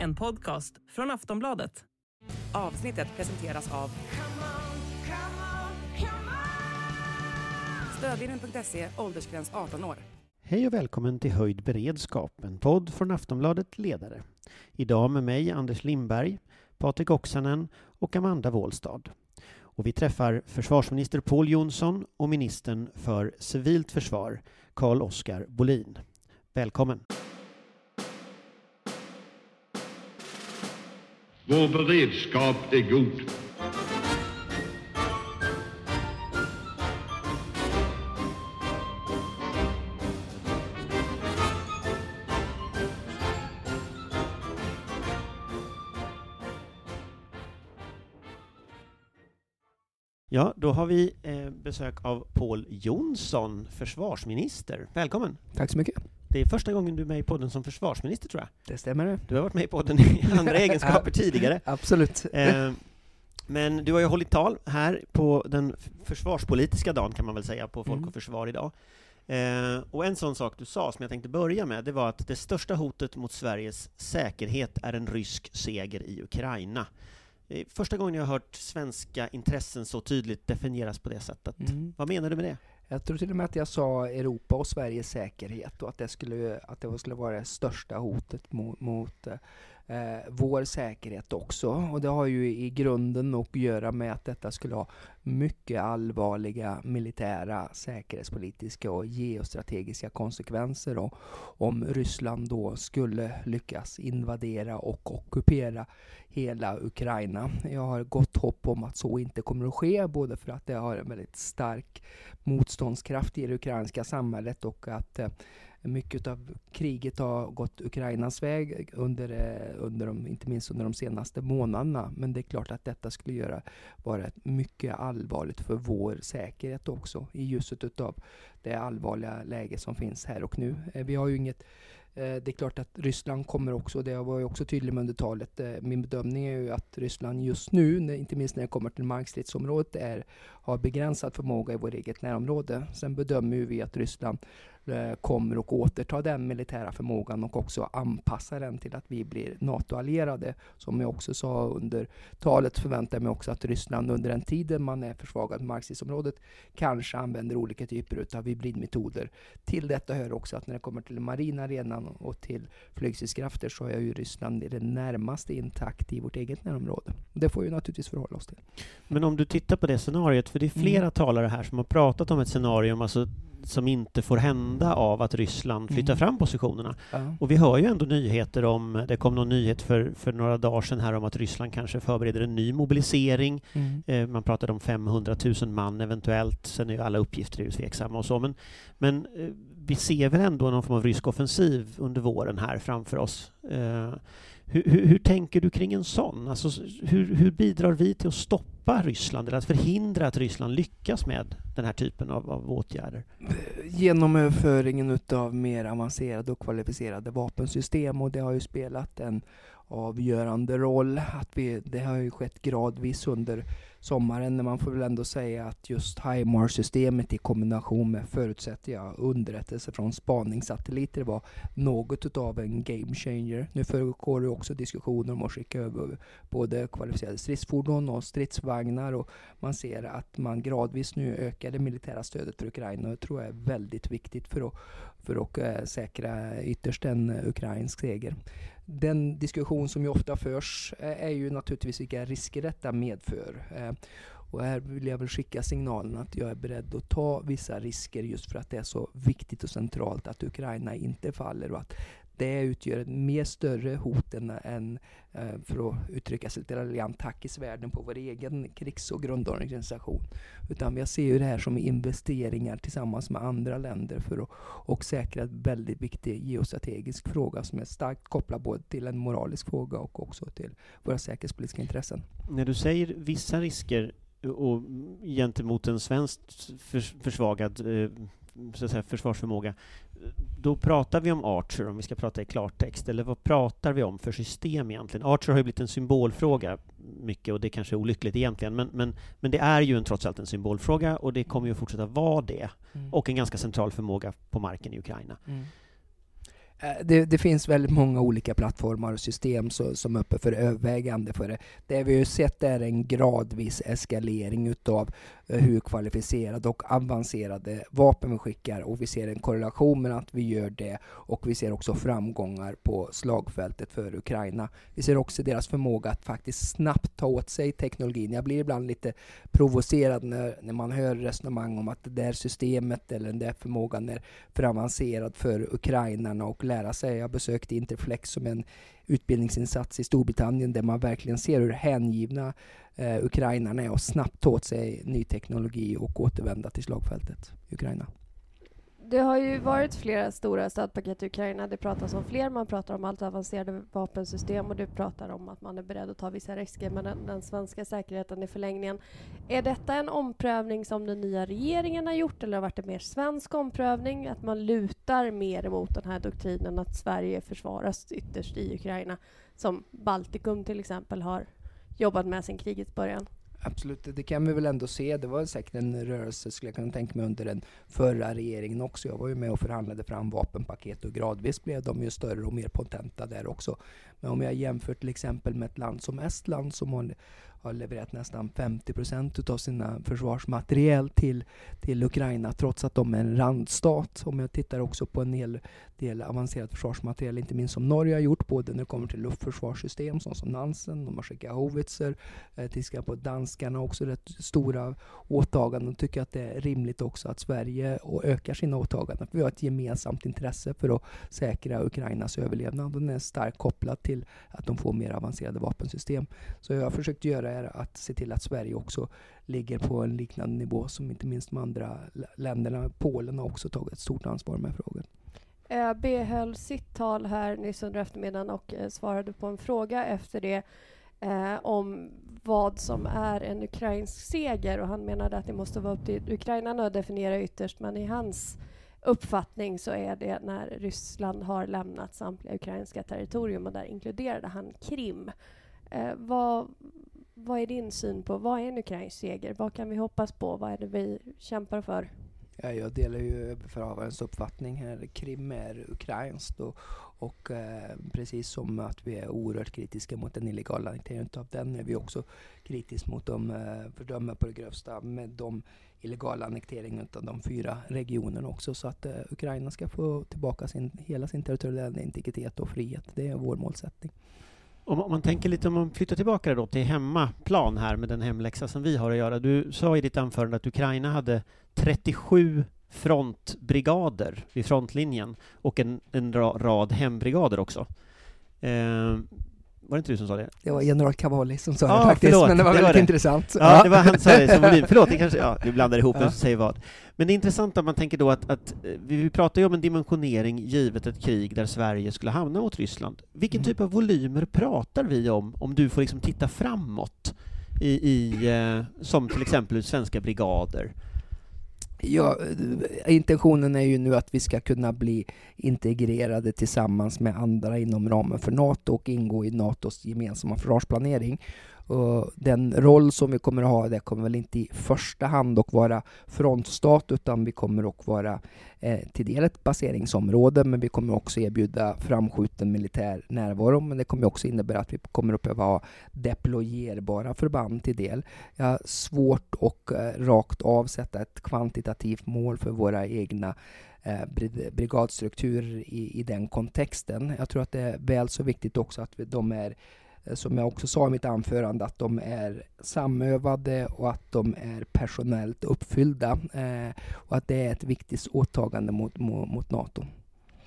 En podcast från Aftonbladet. Avsnittet presenteras av Stödlinjen.se, åldersgräns 18 år. Hej och välkommen till Höjd beredskap, en podd från Aftonbladet Ledare. Idag med mig, Anders Lindberg, Patrik Oksanen och Amanda Wåhlstad. Och vi träffar försvarsminister Pål Jonsson och ministern för civilt försvar, Carl-Oskar Bolin. Välkommen! Vår beredskap är god. Ja, då har vi eh, besök av Pål Jonsson, försvarsminister. Välkommen! Tack så mycket. Det är första gången du är med i podden som försvarsminister, tror jag. Det stämmer. Du har varit med i podden i andra egenskaper tidigare. Absolut. Eh, men du har ju hållit tal här på den försvarspolitiska dagen, kan man väl säga, på Folk Mm. och Försvar idag. Eh, och en sån sak du sa, som jag tänkte börja med, det var att det största hotet mot Sveriges säkerhet är en rysk seger i Ukraina. Det är första gången jag har hört svenska intressen så tydligt definieras på det sättet. Mm. Vad menar du med det? Jag tror till och med att jag sa Europa och Sveriges säkerhet och att det skulle, att det skulle vara det största hotet mot, mot eh, vår säkerhet också. Och det har ju i grunden att göra med att detta skulle ha mycket allvarliga militära, säkerhetspolitiska och geostrategiska konsekvenser då, om Ryssland då skulle lyckas invadera och ockupera hela Ukraina. Jag har gott hopp om att så inte kommer att ske, både för att det har en väldigt stark motståndskraft i det ukrainska samhället och att eh, mycket av kriget har gått Ukrainas väg under, eh, under de, inte minst under de senaste månaderna. Men det är klart att detta skulle göra, vara mycket allvarligt för vår säkerhet också i ljuset utav det allvarliga läge som finns här och nu. Eh, vi har ju inget eh, det är klart att Ryssland kommer också, det var jag också tydlig med under talet, min bedömning är ju att Ryssland just nu, inte minst när det kommer till markstridsområdet, är, har begränsad förmåga i vårt eget närområde. Sen bedömer vi att Ryssland kommer att återta den militära förmågan och också anpassa den till att vi blir NATO-allierade. Som jag också sa under talet förväntar jag mig också att Ryssland under den tiden man är försvagad på markstridsområdet kanske använder olika typer av hybridmetoder. Till detta hör också att när det kommer till marina arenan och till flygstridskrafter så är ju Ryssland i det närmaste intakt i vårt eget närområde. Det får vi naturligtvis förhålla oss till. Men om du tittar på det scenariot, för det är flera Mm. talare här som har pratat om ett scenario alltså, som inte får hända av att Ryssland flyttar Mm. fram positionerna. Ja. Och vi hör ju ändå nyheter om, det kom någon nyhet för, för några dagar sedan här om att Ryssland kanske förbereder en ny mobilisering. Mm. Eh, man pratade om 500 000 man eventuellt, sen är ju alla uppgifter ju tveksamma och så, men, men eh, vi ser väl ändå någon form av rysk offensiv under våren här framför oss. Eh, hur, hur, hur tänker du kring en sån? Alltså, hur, hur bidrar vi till att stoppa Ryssland eller att förhindra att Ryssland lyckas med den här typen av, av åtgärder? genom överföringen utav mer avancerade och kvalificerade vapensystem och det har ju spelat en avgörande roll. Att vi, det har ju skett gradvis under sommaren när man får väl ändå säga att just HIMARS-systemet i kombination med, förutsätter jag, underrättelser från spaningssatelliter var något utav en game changer. Nu föregår det också diskussioner om att skicka över både kvalificerade stridsfordon och stridsvagnar och man ser att man gradvis nu ökar det militära stödet för Ukraina och det tror jag är väldigt viktigt för att, för att eh, säkra ytterst en eh, ukrainsk seger. Den diskussion som ju ofta förs eh, är ju naturligtvis vilka risker detta medför. Och här vill jag väl skicka signalen att jag är beredd att ta vissa risker just för att det är så viktigt och centralt att Ukraina inte faller och att det utgör ett mer större hot än, än eh, för att uttrycka sig lite raljant, hackis världen på vår egen krigs och grundorganisation. Utan jag ser ju det här som investeringar tillsammans med andra länder för att och säkra en väldigt viktig geostrategisk fråga som är starkt kopplad både till en moralisk fråga och också till våra säkerhetspolitiska intressen. När du säger vissa risker och gentemot en svenskt försvagad eh, så att säga, försvarsförmåga, då pratar vi om Archer, om vi ska prata i klartext, eller vad pratar vi om för system egentligen? Archer har ju blivit en symbolfråga mycket, och det kanske är olyckligt egentligen, men, men, men det är ju en, trots allt en symbolfråga, och det kommer ju fortsätta vara det, Mm. och en ganska central förmåga på marken i Ukraina. Mm. Eh, det, det, finns väldigt många olika plattformar och system så, som är uppe för övervägande för det. Det vi har sett är en gradvis eskalering utav eh, hur kvalificerade och avancerade vapen vi skickar och vi ser en korrelation med att vi gör det och vi ser också framgångar på slagfältet för Ukraina. Vi ser också deras förmåga att faktiskt snabbt ta åt sig teknologin. Jag blir ibland lite provocerad när, när man hör resonemang om att det där systemet eller den där förmågan är för avancerad för ukrainarna och lära sig. Jag besökte Interflex som en utbildningsinsats i Storbritannien där man verkligen ser hur hängivna eh, ukrainarna är och snabbt ta åt sig ny teknologi och återvända till slagfältet i Ukraina. Det har ju varit flera stora stödpaket i Ukraina. Det pratas om fler. Man pratar om allt avancerade vapensystem och du pratar om att man är beredd att ta vissa risker med den, den, svenska säkerheten i förlängningen. Är detta en omprövning som den nya regeringen har gjort eller har varit en mer svensk omprövning? Att man lutar mer mot den här doktrinen att Sverige försvaras ytterst i Ukraina som Baltikum till exempel har jobbat med sedan krigets början? Absolut, det kan vi väl ändå se. Det var säkert en rörelse, skulle jag kunna tänka mig, under den förra regeringen också. Jag var ju med och förhandlade fram vapenpaket och gradvis blev de ju större och mer potenta där också. Men om jag jämför till exempel med ett land som Estland som har har levererat nästan 50 procent av sina försvarsmateriel till, till Ukraina trots att de är en randstat. Om jag tittar också på en hel del avancerad försvarsmateriel, inte minst som Norge har gjort, både när det kommer till luftförsvarssystem som, som Nansen, de har skickat Howitzer, eh, tyskarna på danskarna också rätt stora åtaganden. och tycker att det är rimligt också att Sverige och ökar sina åtaganden. Vi har ett gemensamt intresse för att säkra Ukrainas överlevnad och den är starkt kopplad till att de får mer avancerade vapensystem. Så jag har försökt göra är att se till att Sverige också ligger på en liknande nivå som inte minst de andra länderna. Polen har också tagit ett stort ansvar med frågan. Eh, ÖB höll sitt tal här nyss under eftermiddagen och eh, svarade på en fråga efter det eh, om vad som är en ukrainsk seger och han menade att det måste vara upp till ukrainarna att definiera ytterst men i hans uppfattning så är det när Ryssland har lämnat samtliga ukrainska territorium och där inkluderade han Krim. Eh, vad, vad är din syn på vad är en ukrainsk seger? Vad kan vi hoppas på? Vad är det vi kämpar för? Ja, jag delar ju överbefälhavarens uppfattning här. Krim är ukrainskt och, och eh, precis som att vi är oerhört kritiska mot den illegala annekteringen av den är vi också kritiska mot de eh, fördömer på det grövsta med de illegala annekteringen av de fyra regionerna också så att eh, Ukraina ska få tillbaka sin, hela sin territoriella integritet och frihet. Det är vår målsättning. Om man tänker lite, om man flyttar tillbaka då till hemmaplan här med den hemläxa som vi har att göra. Du sa i ditt anförande att Ukraina hade 37 frontbrigader vid frontlinjen och en, en rad hembrigader också. Eh, var det inte du som sa det? Det var general Cavalli som sa ja, det faktiskt, förlåt, men det var det väldigt var intressant. Ja, ja, det var han sa det som volym. Förlåt, det kanske, ja, du blandar ihop ja. vem som säger vad. Men det är intressant att man tänker då att, att eh, vi pratar ju om en dimensionering givet ett krig där Sverige skulle hamna mot Ryssland. Vilken mm. typ av volymer pratar vi om, om du får liksom titta framåt i, i eh, som till exempel svenska brigader? Ja, eh, intentionen är ju nu att vi ska kunna bli integrerade tillsammans med andra inom ramen för NATO och ingå i NATOs gemensamma försvarsplanering. Och den roll som vi kommer att ha, det kommer väl inte i första hand att vara frontstat utan vi kommer att vara eh, till del ett baseringsområde men vi kommer också erbjuda framskjuten militär närvaro men det kommer också innebära att vi kommer att behöva ha deployerbara förband till del. Jag har svårt att eh, rakt avsätta ett kvantitativt mål för våra egna eh, brigadstrukturer brigadstruktur i, i den kontexten. Jag tror att det är väl så viktigt också att vi, de är som jag också sa i mitt anförande, att de är samövade och att de är personellt uppfyllda. Eh, och att det är ett viktigt åtagande mot, mot, mot NATO.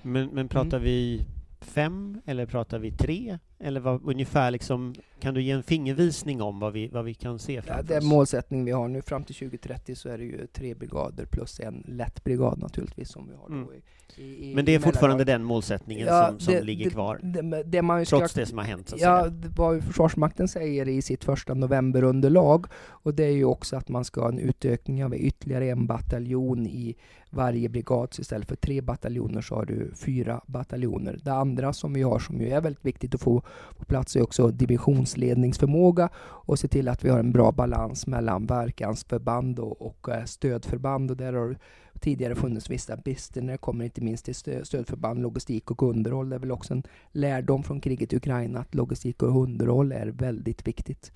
Men, men pratar mm. vi fem eller pratar vi tre? Eller vad, ungefär liksom, kan du ge en fingervisning om vad vi, vad vi kan se framför ja, Det är målsättning vi har nu. Fram till 2030 så är det ju tre brigader plus en lätt brigad naturligtvis som vi har mm. i, i, Men det är fortfarande den målsättningen ja, som, som det, ligger kvar? Det, det man ska, trots det som har hänt? Så ja, säga. vad Försvarsmakten säger i sitt första novemberunderlag och det är ju också att man ska ha en utökning av ytterligare en bataljon i varje brigad. Så istället för tre bataljoner så har du fyra bataljoner. Det andra som vi har som ju är väldigt viktigt att få på plats är också divisionsledningsförmåga och se till att vi har en bra balans mellan verkansförband och, och eh, stödförband. Och där har tidigare funnits vissa brister när det kommer inte minst till stö- stödförband, logistik och underhåll. Det är väl också en lärdom från kriget i Ukraina att logistik och underhåll är väldigt viktigt.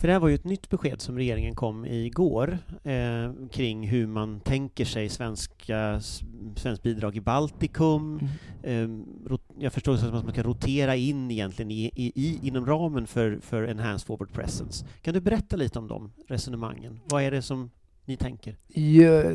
För det här var ju ett nytt besked som regeringen kom igår eh, kring hur man tänker sig svenska, svenskt bidrag i Baltikum. Mm. Eh, rot- jag förstår så att man ska rotera in egentligen i, i, i, inom ramen för, för Enhanced Forward Presence. Kan du berätta lite om de resonemangen? Vad är det som ni tänker?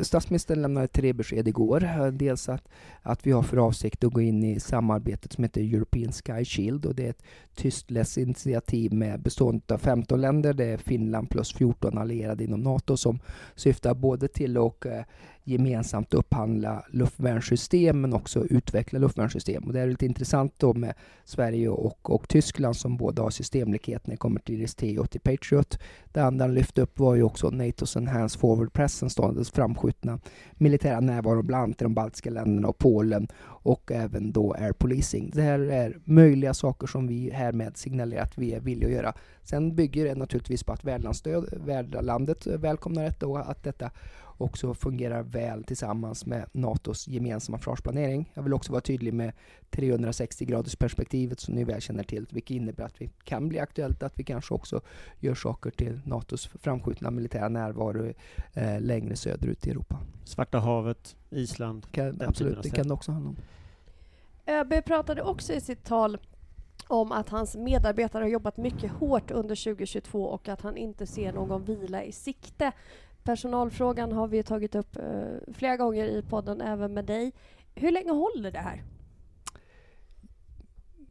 Statsministern lämnade tre besked igår. Dels att, att vi har för avsikt att gå in i samarbetet som heter European Sky Shield och det är ett tystländskt initiativ med bestående av 15 länder. Det är Finland plus 14 allierade inom NATO som syftar både till att eh, gemensamt upphandla luftvärnssystem men också utveckla luftvärnssystem. Och det är lite intressant då med Sverige och, och Tyskland som båda har systemlikhet när det kommer till IST och till Patriot. Det andra han lyfte upp var ju också NATOs Enhanced Forward Presence, då, dess framskjutna militära närvaro bland annat i de baltiska länderna och Polen och även då Air Policing. Det här är möjliga saker som vi härmed signalerar att vi är villiga att göra. Sen bygger det naturligtvis på att värdlandet välkomnar detta och att detta också fungerar väl tillsammans med NATOs gemensamma försvarsplanering. Jag vill också vara tydlig med 360 graders perspektivet som ni väl känner till, vilket innebär att vi kan bli aktuellt att vi kanske också gör saker till NATOs framskjutna militära närvaro eh, längre söderut i Europa. Svarta havet, Island? Kan, absolut, det kan det också handla om. ÖB pratade också i sitt tal om att hans medarbetare har jobbat mycket hårt under 2022 och att han inte ser någon vila i sikte. Personalfrågan har vi tagit upp eh, flera gånger i podden, även med dig. Hur länge håller det här?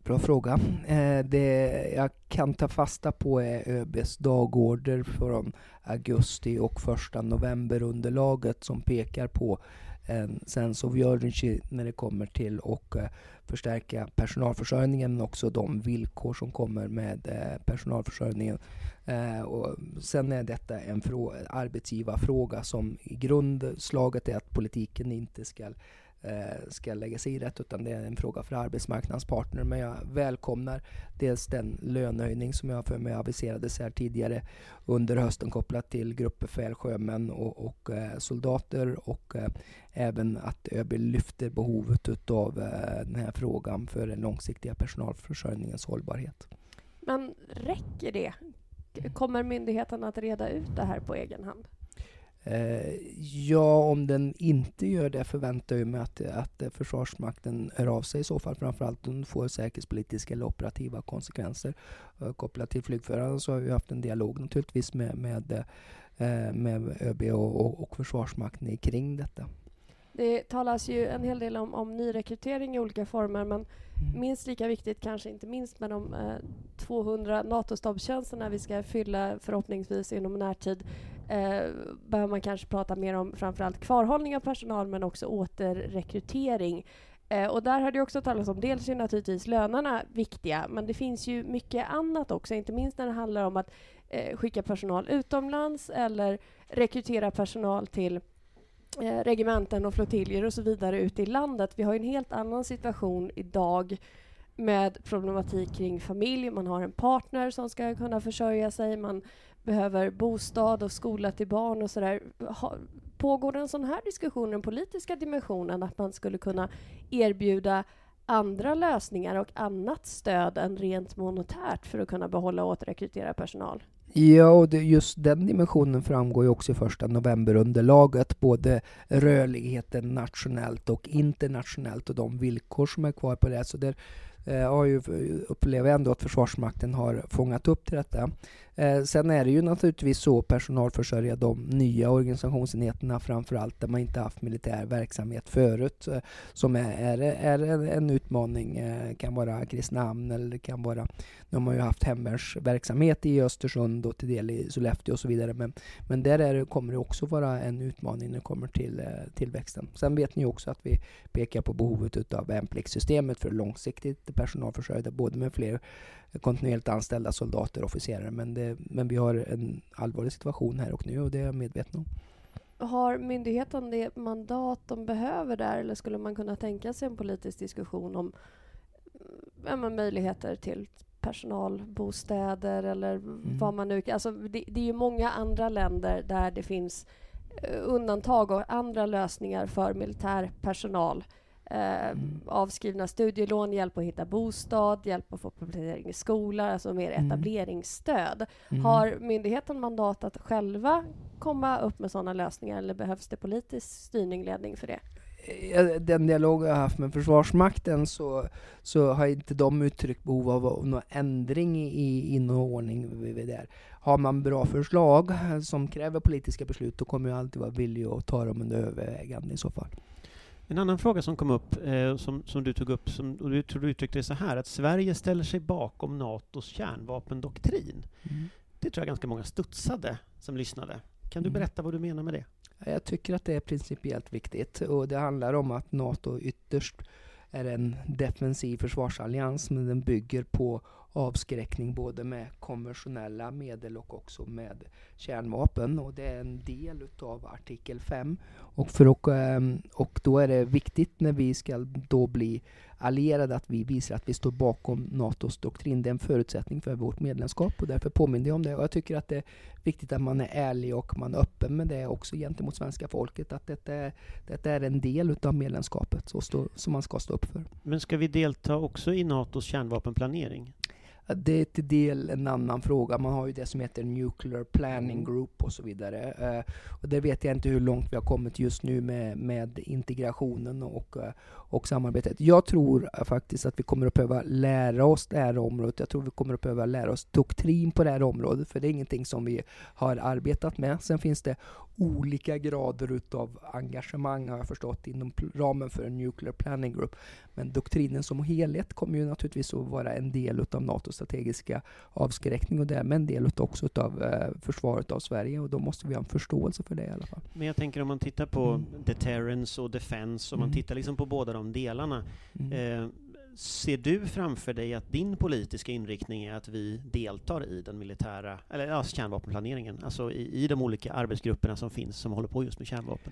Bra fråga. Eh, det jag kan ta fasta på är ÖBs dagorder från augusti och första novemberunderlaget som pekar på Sen sense of urgency när det kommer till att eh, förstärka personalförsörjningen men också de villkor som kommer med eh, personalförsörjningen. Eh, och sen är detta en arbetsgivarfråga som i grundslaget är att politiken inte ska Eh, ska lägga sig i rätt, utan det är en fråga för arbetsmarknadens partner. Men jag välkomnar dels den lönehöjning som jag för mig aviserades här tidigare under hösten kopplat till gruppbefäl, sjömän och, och eh, soldater och eh, även att ÖB lyfter behovet utav den här frågan för den långsiktiga personalförsörjningens hållbarhet. Men räcker det? Kommer myndigheten att reda ut det här på egen hand? Eh, ja, om den inte gör det förväntar jag mig att, att Försvarsmakten hör av sig i så fall. Framförallt om den får säkerhetspolitiska eller operativa konsekvenser. Eh, kopplat till flygföraren så har vi haft en dialog naturligtvis med, med, eh, med ÖB och, och, och Försvarsmakten kring detta. Det talas ju en hel del om, om nyrekrytering i olika former men Mm. minst lika viktigt, kanske inte minst med de eh, 200 NATO-stabstjänsterna vi ska fylla förhoppningsvis inom närtid eh, behöver man kanske prata mer om framförallt kvarhållning av personal men också återrekrytering. Eh, och där har det också talats om, dels är naturligtvis lönerna viktiga men det finns ju mycket annat också, inte minst när det handlar om att eh, skicka personal utomlands eller rekrytera personal till Eh, regementen och flottiljer och så vidare ute i landet. Vi har en helt annan situation idag med problematik kring familj. Man har en partner som ska kunna försörja sig. Man behöver bostad och skola till barn och sådär. Pågår det en sån här diskussion, den politiska dimensionen, att man skulle kunna erbjuda andra lösningar och annat stöd än rent monetärt för att kunna behålla och återrekrytera personal? Ja, och det, just den dimensionen framgår ju också i första novemberunderlaget. Både rörligheten nationellt och internationellt och de villkor som är kvar på det. Så där eh, har ju, eh, upplever jag ändå att Försvarsmakten har fångat upp till detta. Eh, sen är det ju naturligtvis så personalförsörja de nya organisationsenheterna framförallt där man inte haft militär verksamhet förut eh, som är, är, är en, en utmaning. Eh, kan vara Kristinehamn eller det kan vara nu har man ju haft hemvärnsverksamhet i Östersund och till del i Sollefteå och så vidare. Men, men där är kommer det också vara en utmaning när det kommer till eh, tillväxten. Sen vet ni också att vi pekar på behovet av värnpliktssystemet för långsiktigt personalförsörjda både med fler kontinuerligt anställda soldater och officerare. Men, det, men vi har en allvarlig situation här och nu och det är jag medveten om. Har myndigheten det mandat de behöver där eller skulle man kunna tänka sig en politisk diskussion om mm, ja, möjligheter till personalbostäder eller vad man nu... Alltså det, det är ju många andra länder där det finns eh, undantag och andra lösningar för militär personal. Eh, Mm. Avskrivna studielån, hjälp att hitta bostad, hjälp att få placering i skola, alltså mer Mm. etableringsstöd. Mm. Har myndigheten mandat att själva komma upp med sådana lösningar eller behövs det politisk styrning, ledning för det? Eh, den dialog jag har haft med Försvarsmakten så, så har inte de uttryckt behov av någon ändring i inordning det. Har man bra förslag eh, som kräver politiska beslut då kommer jag alltid vara villig att ta dem under övervägande i så fall. En annan fråga som kom upp, eh, som, som du tog upp, som, och du, du uttryckte det så här, att Sverige ställer sig bakom NATOs kärnvapendoktrin. Det tror jag ganska många studsade som lyssnade. Kan du Mm. berätta vad du menar med det? Jag tycker att det är principiellt viktigt och det handlar om att NATO ytterst är en defensiv försvarsallians men den bygger på avskräckning både med konventionella medel och också med kärnvapen och det är en del utav artikel 5 och, för och, ehm, och då är det viktigt när vi ska då bli allierade att vi visar att vi står bakom NATOs doktrin. Det är en förutsättning för vårt medlemskap och därför påminner jag om det. Och jag tycker att det är viktigt att man är ärlig och man är öppen med det också gentemot svenska folket. Att detta är, detta är en del utav medlemskapet så stå, som man ska stå upp för. Men ska vi delta också i NATOs kärnvapenplanering? Det är till del en annan fråga. Man har ju det som heter Nuclear Planning Mm. Group och så vidare. Eh, Och det vet jag inte hur långt vi har kommit just nu med, med integrationen och, eh, och samarbetet. Jag tror faktiskt att vi kommer att behöva lära oss det här området. Jag tror vi kommer att behöva lära oss doktrin på det här området, för det är ingenting som vi har arbetat med. Sen finns det olika grader utav engagemang har jag förstått inom ramen för en Nuclear Planning Group. Men doktrinen som helhet kommer ju naturligtvis att vara en del utav NATOs strategiska avskräckning och därmed en del utav också utav eh, försvaret av Sverige och då måste vi ha en förståelse för det i alla fall. Men jag tänker om man tittar på Mm. deterrence och defense, om man Mm. tittar liksom på båda de delarna. Mm. Eh, ser du framför dig att din politiska inriktning är att vi deltar i den militära, eller ja, kärnvapenplaneringen, alltså i, i de olika arbetsgrupperna som finns som håller på just med kärnvapen?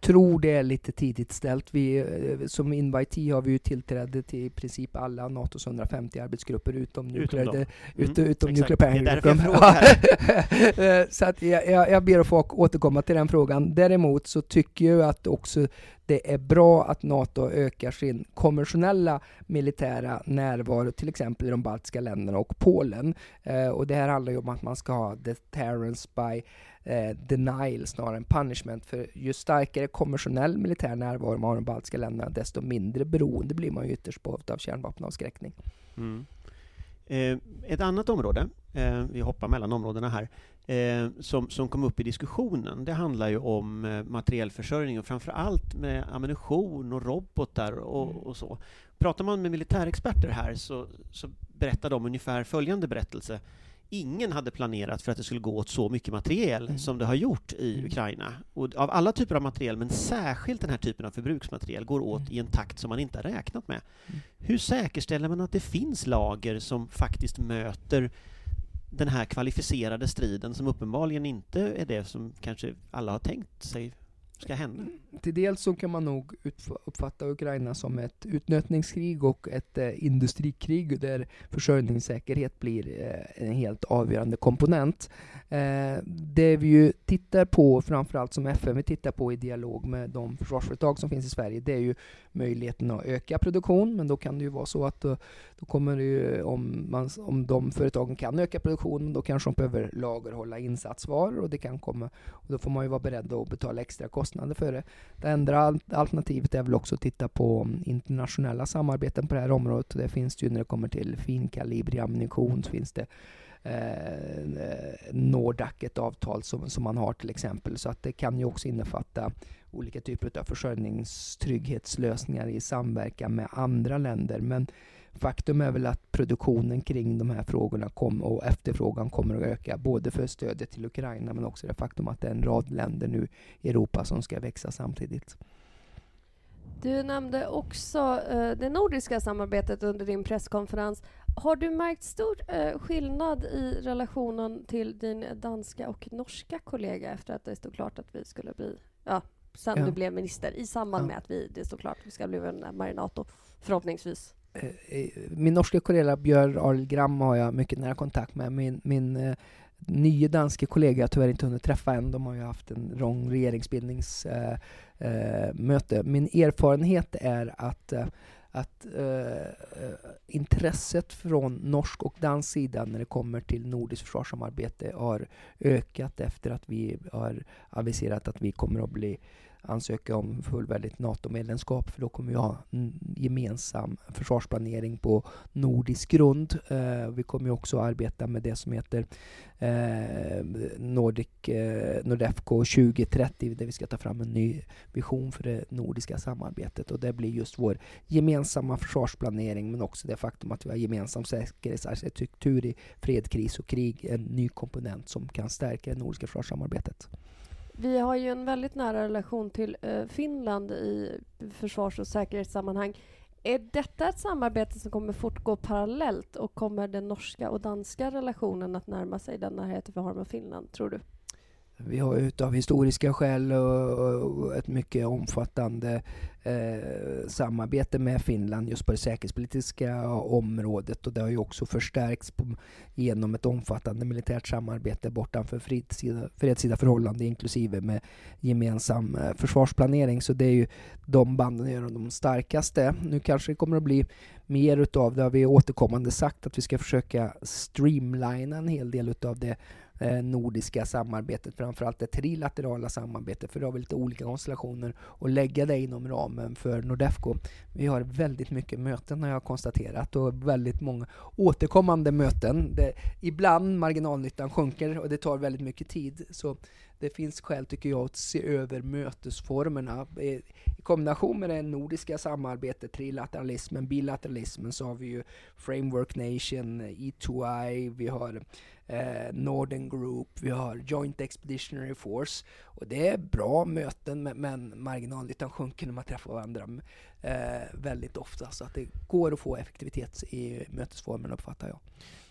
tror det är lite tidigt ställt. Vi, eh, som invitee har vi ju tillträde till i princip alla NATOs 150 arbetsgrupper utom nuclear, dem. det, Mm, utom, utom nuclear Det är planning därför jag frågar. Eh, Så att jag, jag, jag ber att få återkomma till den frågan. Däremot så tycker jag att också det är bra att NATO ökar sin konventionella militära närvaro, till exempel i de baltiska länderna och Polen. Eh, och det här handlar ju om att man ska ha deterrence by eh, denial snarare än punishment. För ju starkare konventionell militär närvaro man har i de baltiska länderna, desto mindre beroende blir man ju ytterst på av kärnvapenavskräckning. Mm. Eh, ett annat område, eh, vi hoppar mellan områdena här, eh, som, som kom upp i diskussionen, det handlar ju om eh, materiellförsörjning och framför allt med ammunition och robotar och, och så. Pratar man med militärexperter här så, så berättar de ungefär följande berättelse. Ingen hade planerat för att det skulle gå åt så mycket materiel Mm. som det har gjort i Mm. Ukraina. Och av alla typer av materiel, men särskilt den här typen av förbruksmateriel, går åt Mm. i en takt som man inte har räknat med. Mm. Hur säkerställer man att det finns lager som faktiskt möter den här kvalificerade striden som uppenbarligen inte är det som kanske alla har tänkt sig ska hända? Till dels så kan man nog uppfatta Ukraina som ett utnötningskrig och ett eh, industrikrig där försörjningssäkerhet blir eh, en helt avgörande komponent. Eh, det vi ju tittar på, framförallt som FN vi tittar på i dialog med de försvarsföretag som finns i Sverige, det är ju möjligheten att öka produktion, men då kan det ju vara så att då, då kommer det ju, om, man, om de företagen kan öka produktionen, då kanske de behöver lagerhålla insatsvaror och det kan komma, och då får man ju vara beredd att betala extra kostnader för det. Det andra alternativet är väl också att titta på mm, internationella samarbeten på det här området. Det finns ju när det kommer till finkalibrig ammunition, så finns det eh, Nordac, ett avtal som, som man har till exempel. Så att det kan ju också innefatta olika typer av försörjningstrygghetslösningar i samverkan med andra länder. Men faktum är väl att produktionen kring de här frågorna kom, och efterfrågan kommer att öka, både för stödet till Ukraina men också det faktum att det är en rad länder nu i Europa som ska växa samtidigt. Du nämnde också eh, det nordiska samarbetet under din presskonferens. Har du märkt stor eh, skillnad i relationen till din danska och norska kollega efter att det stod klart att vi skulle bli, ja, sen Ja. du blev minister, i samband Ja. med att vi, det stod klart att vi ska bli medlemmar i NATO, förhoppningsvis? Eh, eh, Min norska kollega Björn Arild Gram har jag mycket nära kontakt med. Min, min eh, nye danske kollega jag tyvärr inte hunnit träffa än. De har ju haft en lång regeringsbildningsmöte. Eh, möte. Min erfarenhet är att eh, att eh, eh, intresset från norsk och dansk sida när det kommer till nordiskt försvarssamarbete har ökat efter att vi har aviserat att vi kommer att bli ansöka om fullvärdigt NATO-medlemskap för då kommer vi ha en gemensam försvarsplanering på nordisk grund. Eh, vi kommer också arbeta med det som heter eh, Nordic, eh, Nordefco 2030 där vi ska ta fram en ny vision för det nordiska samarbetet och det blir just vår gemensamma försvarsplanering men också det faktum att vi har gemensam säkerhetsarkitektur i fred, kris och krig, en ny komponent som kan stärka det nordiska försvarssamarbetet. Vi har ju en väldigt nära relation till eh, Finland i försvars och säkerhetssammanhang. Är detta ett samarbete som kommer fortgå parallellt och kommer den norska och danska relationen att närma sig den närhet vi har med Finland, tror du? Vi har utav historiska skäl och ett mycket omfattande eh, samarbete med Finland just på det säkerhetspolitiska området och det har ju också förstärkts på, genom ett omfattande militärt samarbete bortanför fredstida, fredstida förhållanden inklusive med gemensam eh, försvarsplanering. Så det är ju de banden är de starkaste. Nu kanske det kommer att bli mer utav det har vi återkommande sagt att vi ska försöka streamlina en hel del utav det Eh, nordiska samarbetet, framförallt det trilaterala samarbetet, för då har vi lite olika konstellationer och lägga det inom ramen för Nordefco. Vi har väldigt mycket möten har jag konstaterat och väldigt många återkommande möten. Det, ibland marginalnyttan sjunker och det tar väldigt mycket tid. Så det finns skäl tycker jag att se över mötesformerna. I kombination med det nordiska samarbetet, trilateralismen, bilateralismen, så har vi ju Framework Nation, E2I, vi har eh, Northern Group, vi har Joint Expeditionary Force. Och det är bra möten men, marginalnyttan sjunker när man träffar varandra eh, väldigt ofta. Så att det går att få effektivitet i mötesformen uppfattar jag.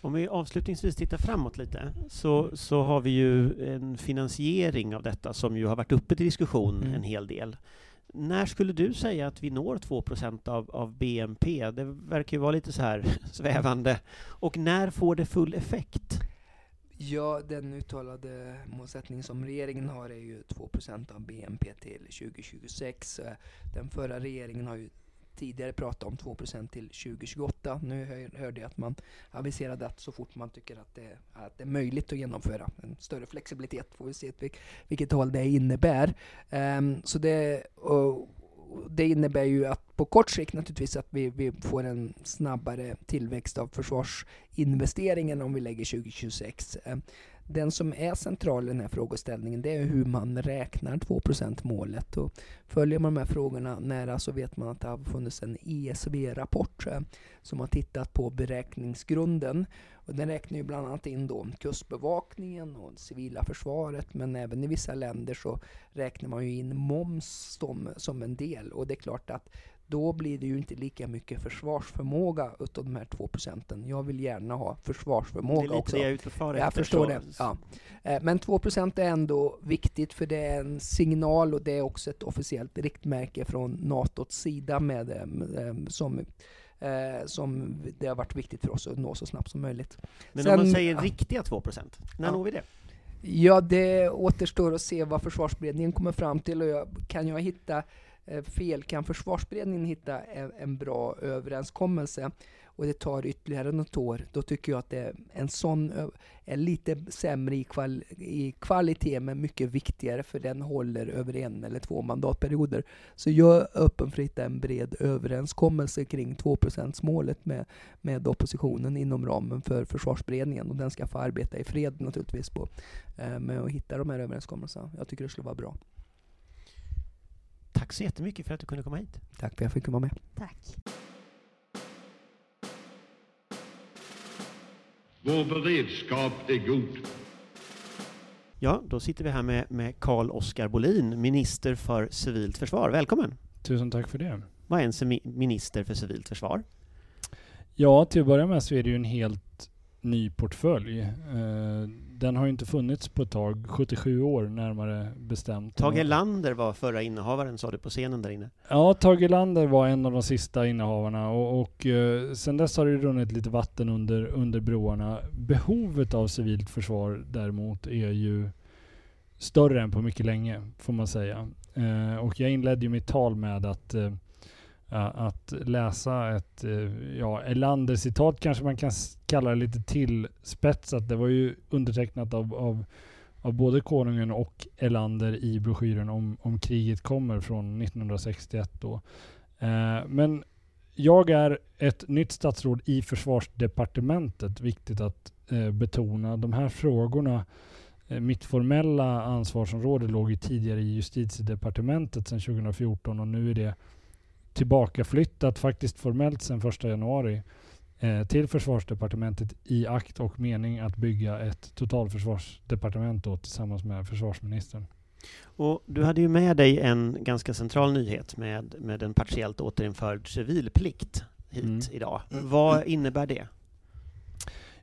Om vi avslutningsvis tittar framåt lite så, så har vi ju en finansiering av detta som ju har varit uppe till diskussion mm. en hel del. När skulle du säga att vi når 2 av, av BNP? Det verkar ju vara lite så här svävande. Och när får det full effekt? Ja, den uttalade målsättning som regeringen har är ju 2% av BNP till 2026. Eh, den förra regeringen har ju tidigare pratat om 2% till 2028. Nu hörde jag att man aviserade att så fort man tycker att det, att det är möjligt att genomföra en större flexibilitet får vi se vilket håll det innebär. Um, så det, och, det innebär ju att på kort sikt naturligtvis att vi, vi får en snabbare tillväxt av försvarsinvesteringen om vi lägger 2026. Den som är central i den här frågeställningen det är hur man räknar 2% målet. Och följer man de här frågorna nära så vet man att det har funnits en ESV-rapport eh, som har tittat på beräkningsgrunden. Och den räknar ju bland annat in då kustbevakningen och det civila försvaret men även i vissa länder så räknar man ju in moms som, som en del. Och det är klart att då blir det ju inte lika mycket försvarsförmåga utav de här två procenten. Jag vill gärna ha försvarsförmåga också. Det är lite det jag Jag förstår det. Ja. Eh, men 2 procent är ändå viktigt för det är en signal och det är också ett officiellt riktmärke från NATOs sida med, eh, som Eh, som det har varit viktigt för oss att nå så snabbt som möjligt. Men Sen, om man säger riktiga 2 när ja. når vi det? Ja, det återstår att se vad försvarsberedningen kommer fram till och jag, kan jag hitta Eh, fel kan försvarsberedningen hitta en bra överenskommelse och det tar ytterligare något år, då tycker jag att det, en sån är lite sämre i, kval, i kvalitet men mycket viktigare för den håller över en eller två mandatperioder. Så jag är öppen för att hitta en bred överenskommelse kring 2 målet med, med oppositionen inom ramen för försvarsberedningen och den ska få arbeta i fred naturligtvis på, eh, med att hitta de här överenskommelserna. Jag tycker det skulle vara bra. Tack så jättemycket för att du kunde komma hit. Tack för att jag fick komma med. Tack. Vår beredskap är god. Ja, då sitter vi här med, med Carl Oskar Bolin, minister för civilt försvar. Välkommen! Tusen tack för det. Vad är en minister för civilt försvar? Ja, till att börja med så är det ju en helt ny portfölj. Den har ju inte funnits på ett tag, 77 år närmare bestämt. Tage Erlander var förra innehavaren, sa du på scenen där inne. Ja, Tage Erlander var en av de sista innehavarna och, och eh, sen dess har det runnit lite vatten under, under broarna. Behovet av civilt försvar däremot är ju större än på mycket länge, får man säga. Eh, och jag inledde ju mitt tal med att eh, Eh, att läsa ett eh, ja, Erlander-citat kanske man kan kalla det lite tillspetsat. Det var ju undertecknat av, av, av både konungen och Erlander i broschyren om, om kriget kommer från 1961 då. Eh, men jag är ett nytt statsråd i försvarsdepartementet, viktigt att eh, betona. De här frågorna eh, mitt formella ansvarsområde låg ju tidigare i justitiedepartementet sedan 2014 och nu är det tillbakaflyttat faktiskt formellt sedan 1 januari eh, till försvarsdepartementet i akt och mening att bygga ett totalförsvarsdepartement då, tillsammans med försvarsministern. Och du hade ju med dig en ganska central nyhet med, med en partiellt återinförd civilplikt hit mm. idag. Vad innebär det?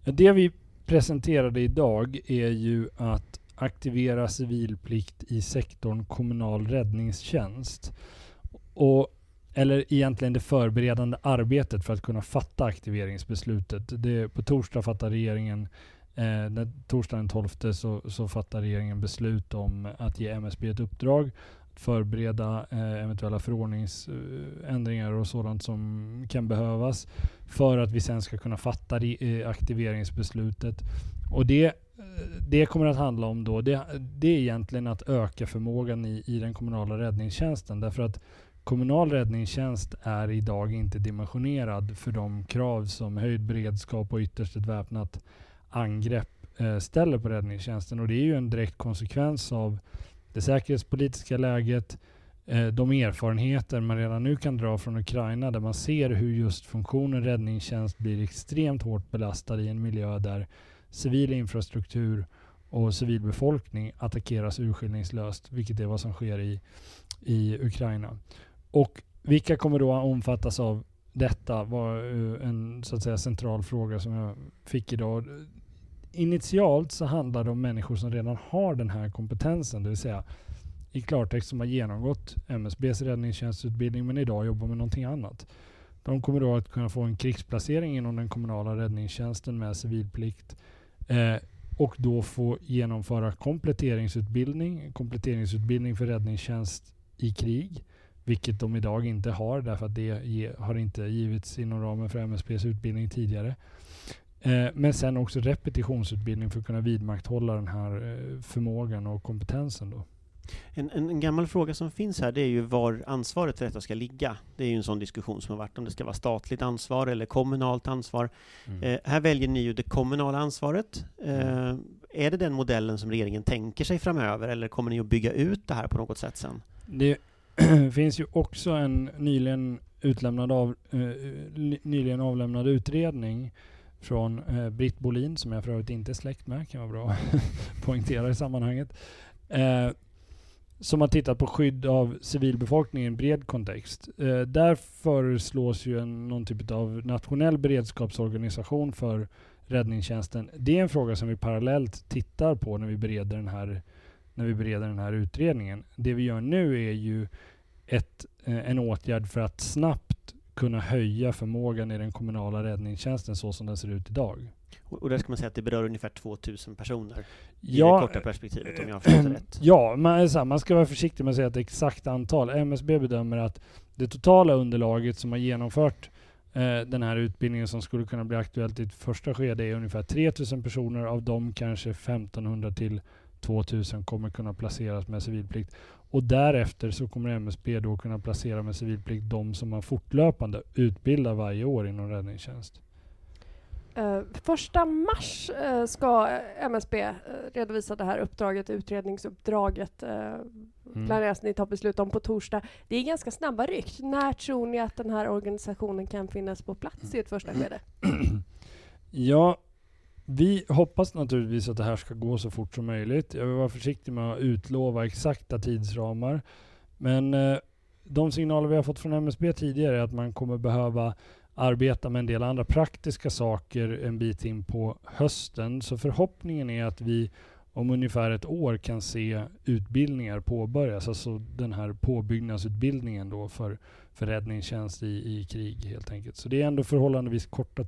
Ja, det vi presenterade idag är ju att aktivera civilplikt i sektorn kommunal räddningstjänst. Och eller egentligen det förberedande arbetet för att kunna fatta aktiveringsbeslutet. Det, på torsdag fattar regeringen eh, torsdagen den 12 så, så fattar regeringen beslut om att ge MSB ett uppdrag att förbereda eh, eventuella förordningsändringar och sådant som kan behövas för att vi sen ska kunna fatta eh, aktiveringsbeslutet. Och det, eh, det kommer att handla om då, det, det är egentligen att öka förmågan i, i den kommunala räddningstjänsten. Därför att kommunal räddningstjänst är idag inte dimensionerad för de krav som höjd beredskap och ytterst ett väpnat angrepp eh, ställer på räddningstjänsten. Och det är ju en direkt konsekvens av det säkerhetspolitiska läget, eh, de erfarenheter man redan nu kan dra från Ukraina där man ser hur just funktionen räddningstjänst blir extremt hårt belastad i en miljö där civil infrastruktur och civilbefolkning attackeras urskillningslöst, vilket är vad som sker i, i Ukraina. Och vilka kommer då omfattas av detta var eh, en så att säga central fråga som jag fick idag. Eh, initialt så handlar det om människor som redan har den här kompetensen, det vill säga i klartext som har genomgått MSBs räddningstjänstutbildning men idag jobbar med någonting annat. De kommer då att kunna få en krigsplacering inom den kommunala räddningstjänsten med civilplikt eh, och då få genomföra kompletteringsutbildning, kompletteringsutbildning för räddningstjänst i krig vilket de idag inte har därför att det ge, har inte givits inom ramen för MSBs utbildning tidigare. Eh, men sen också repetitionsutbildning för att kunna vidmakthålla den här eh, förmågan och kompetensen. Då. En, en, en, gammal fråga som finns här det är ju var ansvaret för detta ska ligga. Det är ju en sån diskussion som har varit om det ska vara statligt ansvar eller kommunalt ansvar. Mm. Eh, här väljer ni ju det kommunala ansvaret. Eh, mm. Är det den modellen som regeringen tänker sig framöver eller kommer ni att bygga ut det här på något sätt sen? Det finns ju också en nyligen utlämnad av, uh, nyligen avlämnad utredning från uh, Britt Bolin, som jag för övrigt inte är släkt med, kan vara bra att poängtera i sammanhanget. Uh, som har tittat på skydd av civilbefolkningen i en bred kontext. Eh, där föreslås ju en, någon typ av nationell beredskapsorganisation för räddningstjänsten. Det är en fråga som vi parallellt tittar på när vi bereder den här när vi bereder den här utredningen. Det vi gör nu är ju ett, eh, en åtgärd för att snabbt kunna höja förmågan i den kommunala räddningstjänsten så som den ser ut idag. Och där ska man säga att det berör ungefär 2000 personer i ja, det korta perspektivet, om jag har förstått det rätt? Ja, man, så här, man ska vara försiktig med att säga ett exakt antal. MSB bedömer att det totala underlaget som har genomfört eh, den här utbildningen som skulle kunna bli aktuellt i ett första skede är ungefär 3000 personer, av dem kanske 1500 till 2000 kommer kunna placeras med civilplikt. Och därefter så kommer MSB då kunna placera med civilplikt de som man fortlöpande utbildar varje år inom räddningstjänst. Uh, första mars uh, ska MSB uh, redovisa det här uppdraget, utredningsuppdraget. Mm. Planeras ni ta beslut om på torsdag. Det är ganska snabba ryck. När tror ni att den här organisationen kan finnas på plats i ett första skede? ja, vi hoppas naturligtvis att det här ska gå så fort som möjligt. Jag vill vara försiktig med att utlova exakta tidsramar. Men eh, de signaler vi har fått från MSB tidigare är att man kommer behöva arbeta med en del andra praktiska saker en bit in på hösten. Så förhoppningen är att vi om ungefär ett år kan se utbildningar påbörjas, alltså den här påbyggnadsutbildningen då för, för räddningstjänst i, i krig helt enkelt. Så det är ändå förhållandevis korta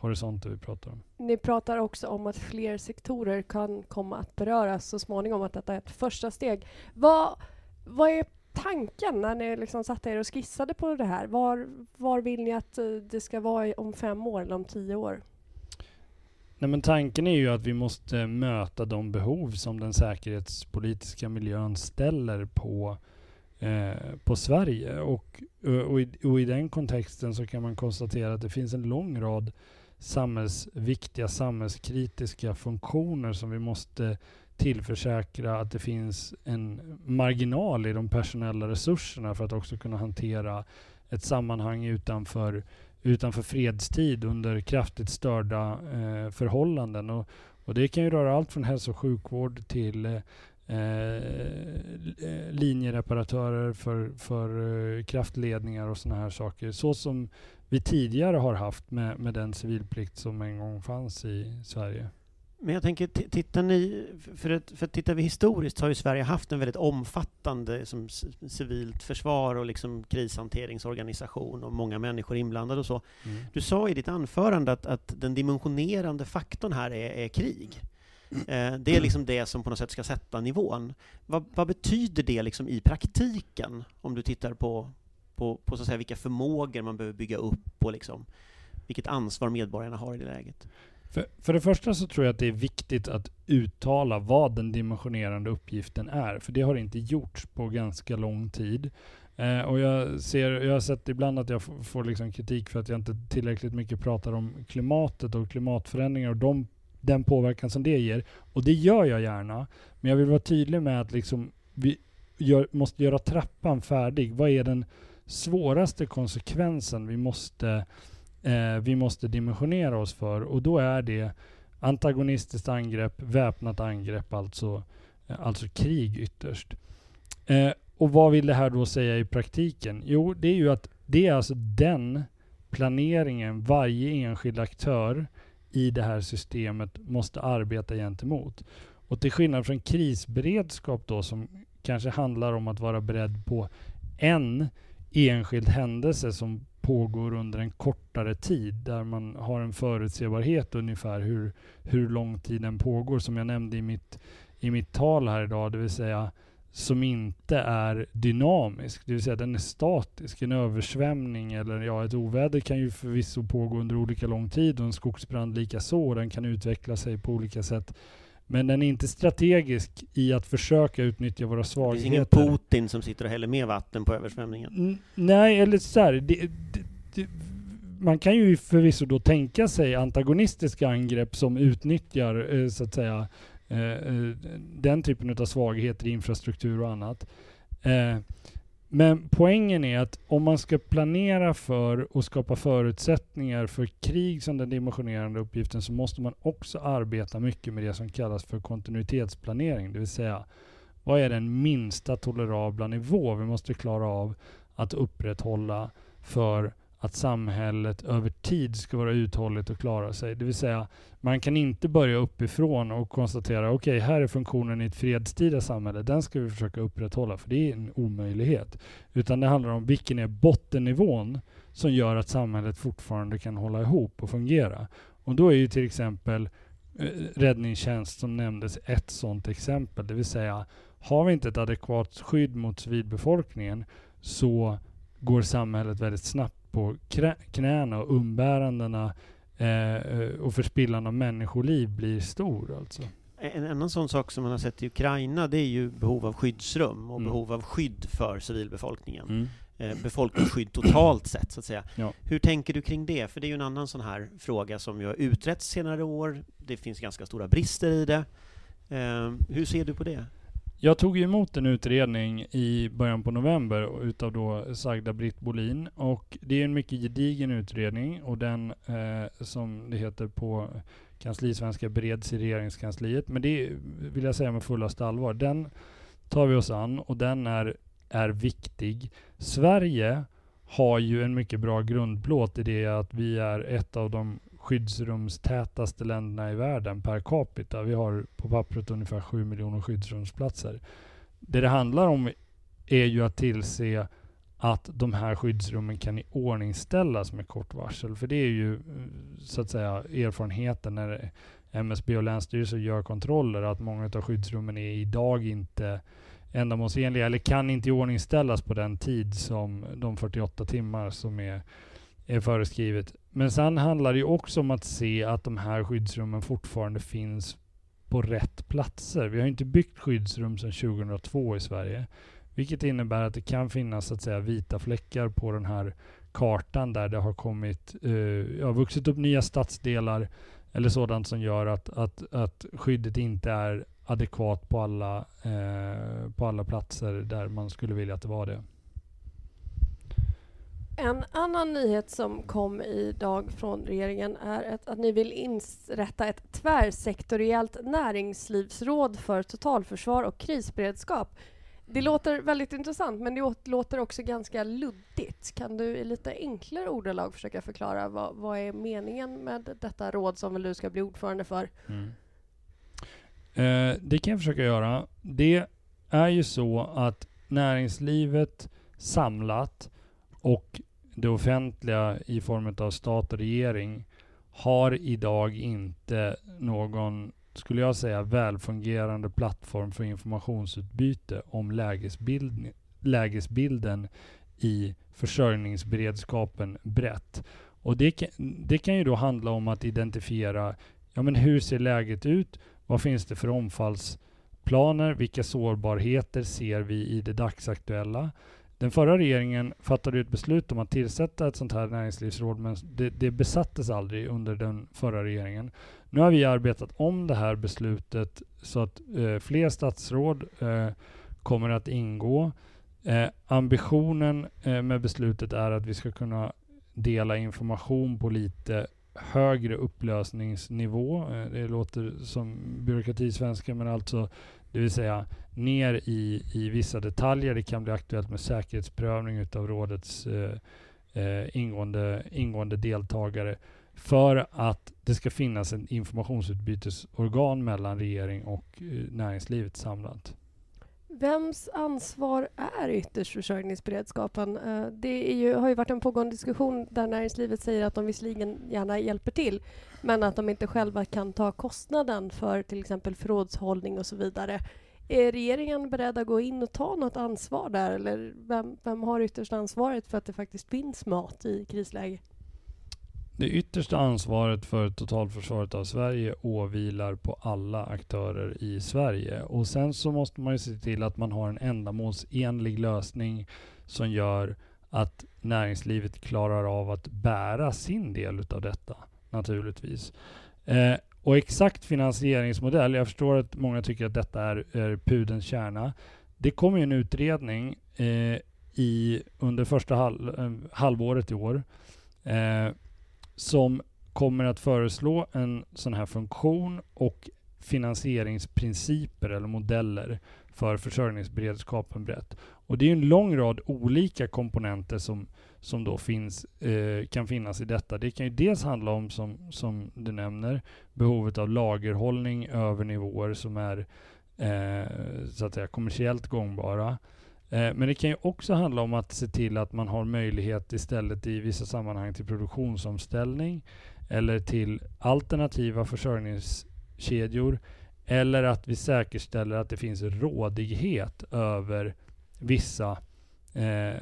tidshorisonter vi pratar om. Ni pratar också om att fler sektorer kan komma att beröras så småningom, att detta är ett första steg. Vad, vad är tanken när ni liksom satte er och skissade på det här? Var, var vill ni att eh, det ska vara om fem år eller om tio år? Nej, men tanken är ju att vi måste möta de behov som den säkerhetspolitiska miljön ställer på, eh, på Sverige. Och, och, i, och i den kontexten så kan man konstatera att det finns en lång rad samhällsviktiga, samhällskritiska funktioner som vi måste tillförsäkra att det finns en marginal i de personella resurserna för att också kunna hantera ett sammanhang utanför, utanför fredstid under kraftigt störda eh, förhållanden. Och, och det kan ju röra allt från hälso och sjukvård till eh, eh linjereparatörer för, för eh, kraftledningar och sådana här saker. Så som vi tidigare har haft med, med den civilplikt som en gång fanns i Sverige. Men jag tänker, tittar ni, för att, för att tittar vi historiskt så har ju Sverige haft en väldigt omfattande som civilt försvar och liksom krishanteringsorganisation och många människor inblandade och så. Mm. Du sa i ditt anförande att, att den dimensionerande faktorn här är, är krig. Eh, det är liksom det som på något sätt ska sätta nivån. Vad, vad betyder det liksom i praktiken, om du tittar på, på, på så att säga, vilka förmågor man behöver bygga upp och liksom, vilket ansvar medborgarna har i det läget? För, för det första så tror jag att det är viktigt att uttala vad den dimensionerande uppgiften är, för det har inte gjorts på ganska lång tid. Eh, och jag, ser, jag har sett ibland att jag får liksom kritik för att jag inte tillräckligt mycket pratar om klimatet och klimatförändringar och de, den påverkan som det ger. Och det gör jag gärna, men jag vill vara tydlig med att liksom vi gör, måste göra trappan färdig. Vad är den svåraste konsekvensen vi måste eh, vi måste dimensionera oss för. Och då är det antagonistiskt angrepp, väpnat angrepp, alltså, eh, alltså krig ytterst. Eh, och vad vill det här då säga i praktiken? Jo, det är ju att det är alltså den planeringen varje enskild aktör i det här systemet måste arbeta gentemot. Och till skillnad från krisberedskap då som kanske handlar om att vara beredd på en enskild händelse som pågår under en kortare tid där man har en förutsebarhet ungefär hur, hur lång tid den pågår som jag nämnde i mitt, i mitt tal här idag, det vill säga som inte är dynamisk, det vill säga den är statisk. En översvämning eller ja, ett oväder kan ju förvisso pågå under olika lång tid och en skogsbrand likaså. Den kan utveckla sig på olika sätt. Men den är inte strategisk i att försöka utnyttja våra svagheter. Det finns ingen Putin som sitter och häller mer vatten på översvämningen. N nej, eller så här, det, det, det, man kan ju förvisso då tänka sig antagonistiska angrepp som utnyttjar, eh, så att säga, eh, eh, den typen av svagheter i infrastruktur och annat. Men poängen är att om man ska planera för och skapa förutsättningar för krig som den dimensionerande uppgiften så måste man också arbeta mycket med det som kallas för kontinuitetsplanering. Det vill säga, vad är den minsta tolerabla nivå vi måste klara av att upprätthålla för att samhället över tid ska vara uthålligt och klara sig. Det vill säga, man kan inte börja uppifrån och konstatera okej, okay, här är funktionen i ett fredstida samhälle. Den ska vi försöka upprätthålla, för det är en omöjlighet. Utan det handlar om vilken är bottennivån som gör att samhället fortfarande kan hålla ihop och fungera. Och då är ju till exempel eh, räddningstjänst som nämndes ett sådant exempel. Det vill säga, har vi inte ett adekvat skydd mot civilbefolkningen så går samhället väldigt snabbt på knäna och umbärandena eh, och förspillan av människoliv blir stor. Alltså. En annan sån sak som man har sett i Ukraina det är ju behov av skyddsrum och mm. behov av skydd för civilbefolkningen. Mm. Eh, befolkningsskydd totalt sett, så att säga. Ja. Hur tänker du kring det? För det är ju en annan sån här fråga som ju har utretts senare år. Det finns ganska stora brister i det. Eh, hur ser du på det? Jag tog emot en utredning i början på november utav då sagda Britt Bolin och det är en mycket gedigen utredning och den eh, som det heter på kanslisvenska bereds i regeringskansliet. Men det vill jag säga med fullaste allvar. Den tar vi oss an och den är, är viktig. Sverige har ju en mycket bra grundplåt i det att vi är ett av de skyddsrumstätaste länderna i världen per capita. Vi har på pappret ungefär 7 miljoner skyddsrumsplatser. Det det handlar om är ju att tillse att de här skyddsrummen kan iordningställas med kort varsel. För det är ju eh, så att säga erfarenheten när MSB och Länsstyrelsen gör kontroller att många av skyddsrummen är idag inte ändamålsenliga eller kan inte iordningställas på den tid som de 48 timmar som är, är föreskrivet. Men sen handlar det ju också om att se att de här skyddsrummen fortfarande finns på rätt platser. Vi har inte byggt skyddsrum sedan 2002 i Sverige. Vilket innebär att det kan finnas så att säga vita fläckar på den här kartan där det har kommit, uh, ja, vuxit upp nya stadsdelar eller sådant som gör att, att, att skyddet inte är adekvat på alla, uh, på alla platser där man skulle vilja att det var det. En annan nyhet som kom idag från regeringen är att, att ni vill inrätta ett tvärsektoriellt näringslivsråd för totalförsvar och krisberedskap. Det låter väldigt intressant, men det låter också ganska luddigt. Kan du i lite enklare ordalag försöka förklara vad, vad är meningen med detta råd som väl du ska bli ordförande för? Mm. Eh, det kan jag försöka göra. Det är ju så att näringslivet samlat och det offentliga i form av stat och regering har idag inte någon, skulle jag säga, välfungerande plattform för informationsutbyte om lägesbild, lägesbilden i försörjningsberedskapen brett. Och det kan, det kan ju då handla om att identifiera ja, men hur ser läget ut? Vad finns det för omfallsplaner? Vilka sårbarheter ser vi i det dagsaktuella? Den förra regeringen fattade ett beslut om att tillsätta ett sånt här näringslivsråd, men det, det besattes aldrig under den förra regeringen. Nu har vi arbetat om det här beslutet så att eh, fler statsråd eh, kommer att ingå. Eh, ambitionen eh, med beslutet är att vi ska kunna dela information på lite högre upplösningsnivå. Eh, det låter som byråkratisvenska, men alltså det vill säga ner i, i vissa detaljer. Det kan bli aktuellt med säkerhetsprövning utav rådets eh, eh, ingående, ingående deltagare för att det ska finnas en informationsutbytesorgan mellan regering och eh, näringslivet samlat. Vems ansvar är ytterst försörjningsberedskapen? Eh, det ju, har ju varit en pågående diskussion där näringslivet säger att de visserligen gärna hjälper till men att de inte själva kan ta kostnaden för till exempel förrådshållning och så vidare. Är regeringen beredd att gå in och ta något ansvar där eller vem, vem har ytterst ansvaret för att det faktiskt finns mat i krisläge? Det yttersta ansvaret för totalförsvaret av Sverige åvilar på alla aktörer i Sverige. Och sen så måste man ju se till att man har en ändamålsenlig lösning som gör att näringslivet klarar av att bära sin del utav detta, naturligtvis. Eh, och exakt finansieringsmodell, jag förstår att många tycker att detta är, är pudens kärna. Det kommer ju en utredning eh, i, under första halv, eh, halvåret i år eh, som kommer att föreslå en sån här funktion och finansieringsprinciper eller modeller för försörjningsberedskapen brett. Och det är en lång rad olika komponenter som, som då finns, eh, kan finnas i detta. Det kan ju dels handla om, som, som du nämner, behovet av lagerhållning över nivåer som är eh, så att säga kommersiellt gångbara. Eh, men det kan ju också handla om att se till att man har möjlighet istället i vissa sammanhang till produktionsomställning eller till alternativa försörjnings kedjor eller att vi säkerställer att det finns rådighet över vissa eh,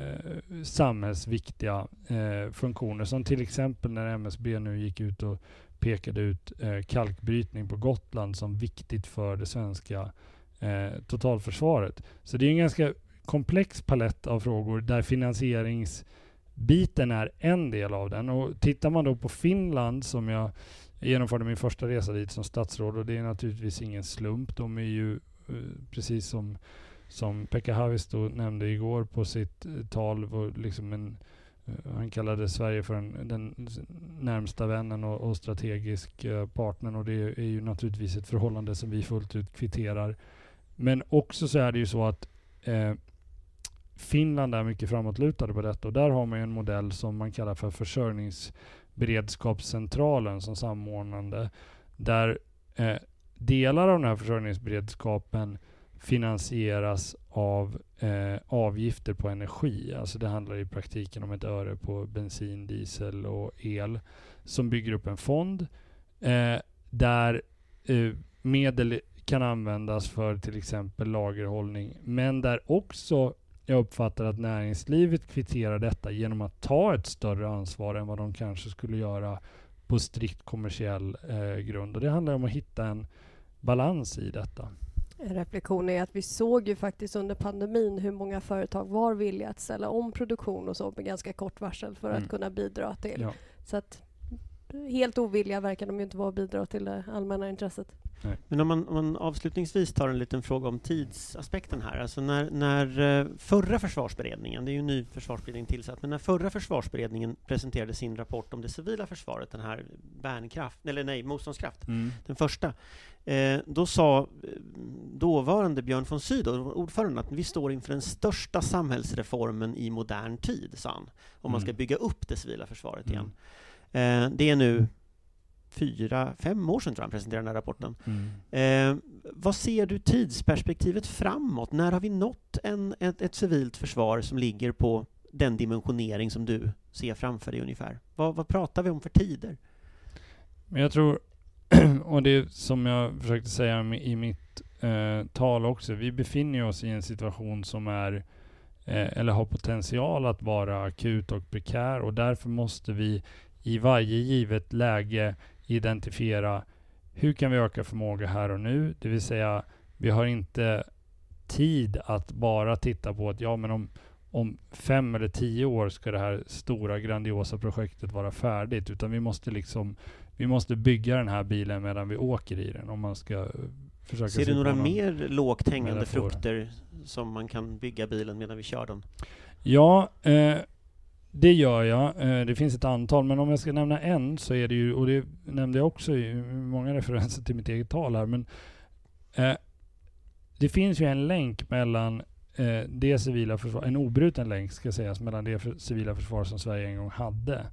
samhällsviktiga eh, funktioner. Som till exempel när MSB nu gick ut och pekade ut eh, kalkbrytning på Gotland som viktigt för det svenska eh, totalförsvaret. Så det är en ganska komplex palett av frågor där finansieringsbiten är en del av den. Och tittar man då på Finland som jag jag genomförde min första resa dit som statsråd och det är naturligtvis ingen slump. De är ju eh, precis som, som Pekka Haavisto nämnde igår på sitt eh, tal, liksom en, eh, han kallade Sverige för en, den närmsta vännen och, och strategisk partnern och det är ju naturligtvis ett förhållande som vi fullt ut kvitterar. Men också så är det ju så att eh, Finland är mycket framåtlutade på detta och där har man ju en modell som man kallar för försörjnings försörjningsberedskapscentralen som samordnande. Där eh, delar av den här försörjningsberedskapen finansieras av eh, avgifter på energi. Alltså det handlar i praktiken om ett öre på bensin, diesel och el som bygger upp en fond eh, där eh, medel kan användas för till exempel lagerhållning. Men där också jag uppfattar att näringslivet kvitterar detta genom att ta ett större ansvar än vad de kanske skulle göra på strikt kommersiell eh, grund. Och det handlar om att hitta en balans i detta. En reflektion är att vi såg ju faktiskt under pandemin hur många företag var villiga att ställa om produktion och så med ganska kort varsel för Mm. att kunna bidra till. Ja. Så att helt ovilliga verkar de ju inte vara att bidra till det allmänna intresset. Men om man, om man avslutningsvis tar en liten fråga om tidsaspekten här. Alltså när, när eh, förra försvarsberedningen, det är ju en ny försvarsberedning tillsatt, men när förra försvarsberedningen presenterade sin rapport om det civila försvaret, den här värnkraft, eller nej, motståndskraft, den första, eh, då sa eh, dåvarande Björn von Sydow, ordföranden, att vi står inför den största samhällsreformen i modern tid, sa han, om man ska Mm. bygga upp det civila försvaret Mm. igen. Det är nu fyra, fem år sedan tror jag han presenterade den här rapporten. Mm. Eh, vad ser du tidsperspektivet framåt? När har vi nått en, ett, ett civilt försvar som ligger på den dimensionering som du ser framför dig ungefär? Vad, vad pratar vi om för tider? Men jag tror, och det är som jag försökte säga i mitt eh, tal också, vi befinner oss i en situation som är eh, eller har potential att vara akut och prekär och därför måste vi i varje givet läge identifiera hur kan vi öka förmåga här och nu? Det vill säga, vi har inte tid att bara titta på att ja, men om, om fem eller tio år ska det här stora grandiosa projektet vara färdigt, utan vi måste liksom vi måste bygga den här bilen medan vi åker i den om man ska försöka Ser se du några mer lågt hängande frukter som man kan bygga bilen medan vi kör den? Ja, eh, det gör jag. Eh, det finns ett antal, men om jag ska nämna en så är det ju, och det nämnde jag också i många referenser till mitt eget tal här, men eh, det finns ju en länk mellan eh, det civila försvar, en obruten länk ska sägas, mellan det för, civila försvar som Sverige en gång hade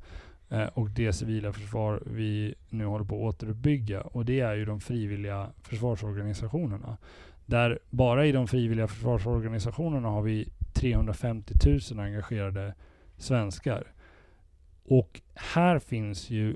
eh, och det civila försvar vi nu håller på att återuppbygga. Och det är ju de frivilliga försvarsorganisationerna. Där bara i de frivilliga försvarsorganisationerna har vi 350 000 engagerade svenskar. Och här finns ju,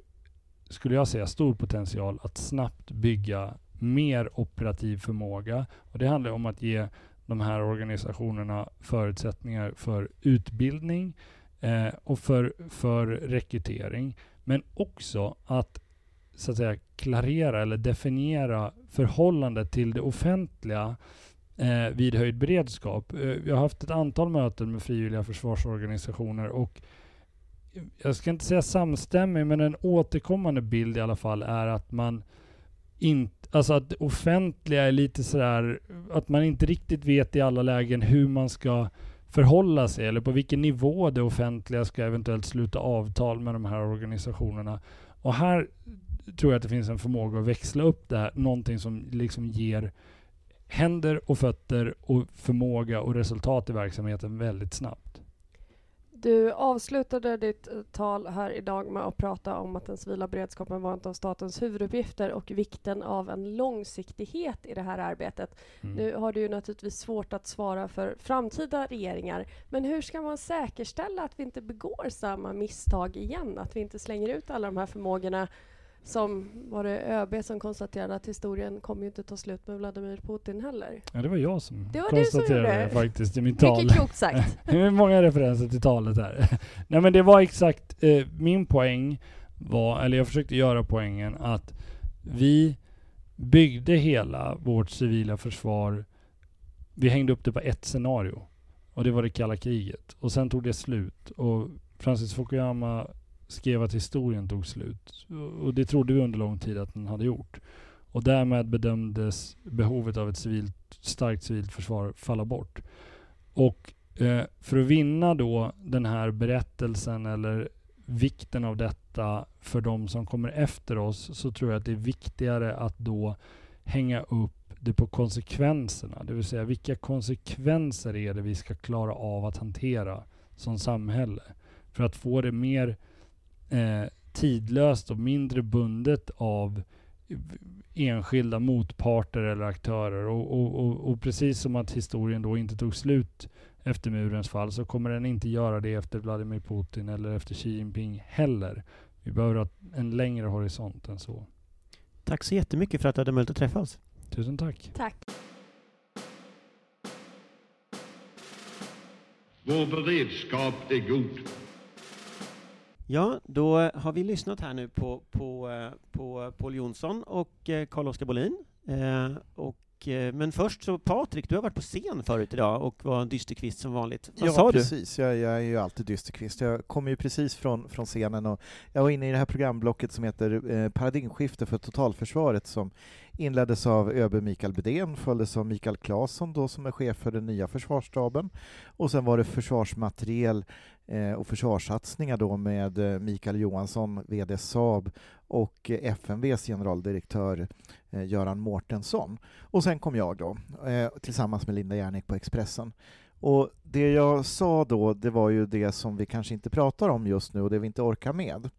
skulle jag säga, stor potential att snabbt bygga mer operativ förmåga. Och det handlar om att ge de här organisationerna förutsättningar för utbildning eh, och för, för rekrytering. Men också att så att säga klarera eller definiera förhållandet till det offentliga eh, vid höjd beredskap. Eh, jag har haft ett antal möten med frivilliga försvarsorganisationer och jag ska inte säga samstämmig, men en återkommande bild i alla fall är att man inte, alltså att det offentliga är lite sådär, att man inte riktigt vet i alla lägen hur man ska förhålla sig eller på vilken nivå det offentliga ska eventuellt sluta avtal med de här organisationerna. Och här tror jag att det finns en förmåga att växla upp det här, någonting som liksom ger händer och fötter och förmåga och resultat i verksamheten väldigt snabbt. Du avslutade ditt eh, tal här idag med att prata om att den civila beredskapen var en av statens huvuduppgifter och vikten av en långsiktighet i det här arbetet. Mm. Nu har du ju naturligtvis svårt att svara för framtida regeringar, men hur ska man säkerställa att vi inte begår samma misstag igen? Att vi inte slänger ut alla de här förmågorna som var det ÖB som konstaterade att historien kommer ju inte ta slut med Vladimir Putin heller. Ja, det var jag som Det var som konstaterade gjorde det det. faktiskt i mitt tal. Mycket klokt sagt. Det är många referenser till talet här. Nej men det var exakt, eh, min poäng var, eller jag försökte göra poängen att vi byggde hela vårt civila försvar, vi hängde upp det på ett scenario. Och det var det kalla kriget. Och sen tog det slut. Och Francis Fukuyama skrev att historien tog slut. Och det trodde vi under lång tid att den hade gjort. Och därmed bedömdes behovet av ett civilt, starkt civilt försvar falla bort. Och eh, för att vinna då den här berättelsen eller vikten av detta för de som kommer efter oss så tror jag att det är viktigare att då hänga upp det på konsekvenserna. Det vill säga vilka konsekvenser är det vi ska klara av att hantera som samhälle? För att få det mer eh, tidlöst och mindre bundet av enskilda motparter eller aktörer. Och, och, och, och, precis som att historien då inte tog slut efter murens fall så kommer den inte göra det efter Vladimir Putin eller efter Xi Jinping heller. Vi behöver ha en längre horisont än så. Tack så jättemycket för att du hade möjlighet att träffa oss. Tusen tack. Tack. Vår beredskap är god. Ja, då har vi lyssnat här nu på, på, eh, på Paul Jonsson och eh, Carl-Oskar Bolin. Eh, och, eh, men först så Patrik, du har varit på scen förut idag och var en dysterkvist som vanligt. Vad ja, sa du? precis. Jag, jag är ju alltid dysterkvist. Jag kommer ju precis från, från scenen och jag var inne i det här programblocket som heter eh, Paradigmskifte för totalförsvaret som inleddes av ÖB Mikael Bedén, följdes av Mikael Claesson då som är chef för den nya försvarsstaben och sen var det försvarsmateriel Eh, och försvarssatsningar då med eh, Mikael Johansson, VD Saab och eh, FMVs generaldirektör Göran Mårtensson. Och sen kom jag då tillsammans med Linda Järnek på Expressen. Och det jag sa då, det var ju det som vi kanske inte pratar om just nu och det vi inte orkar med.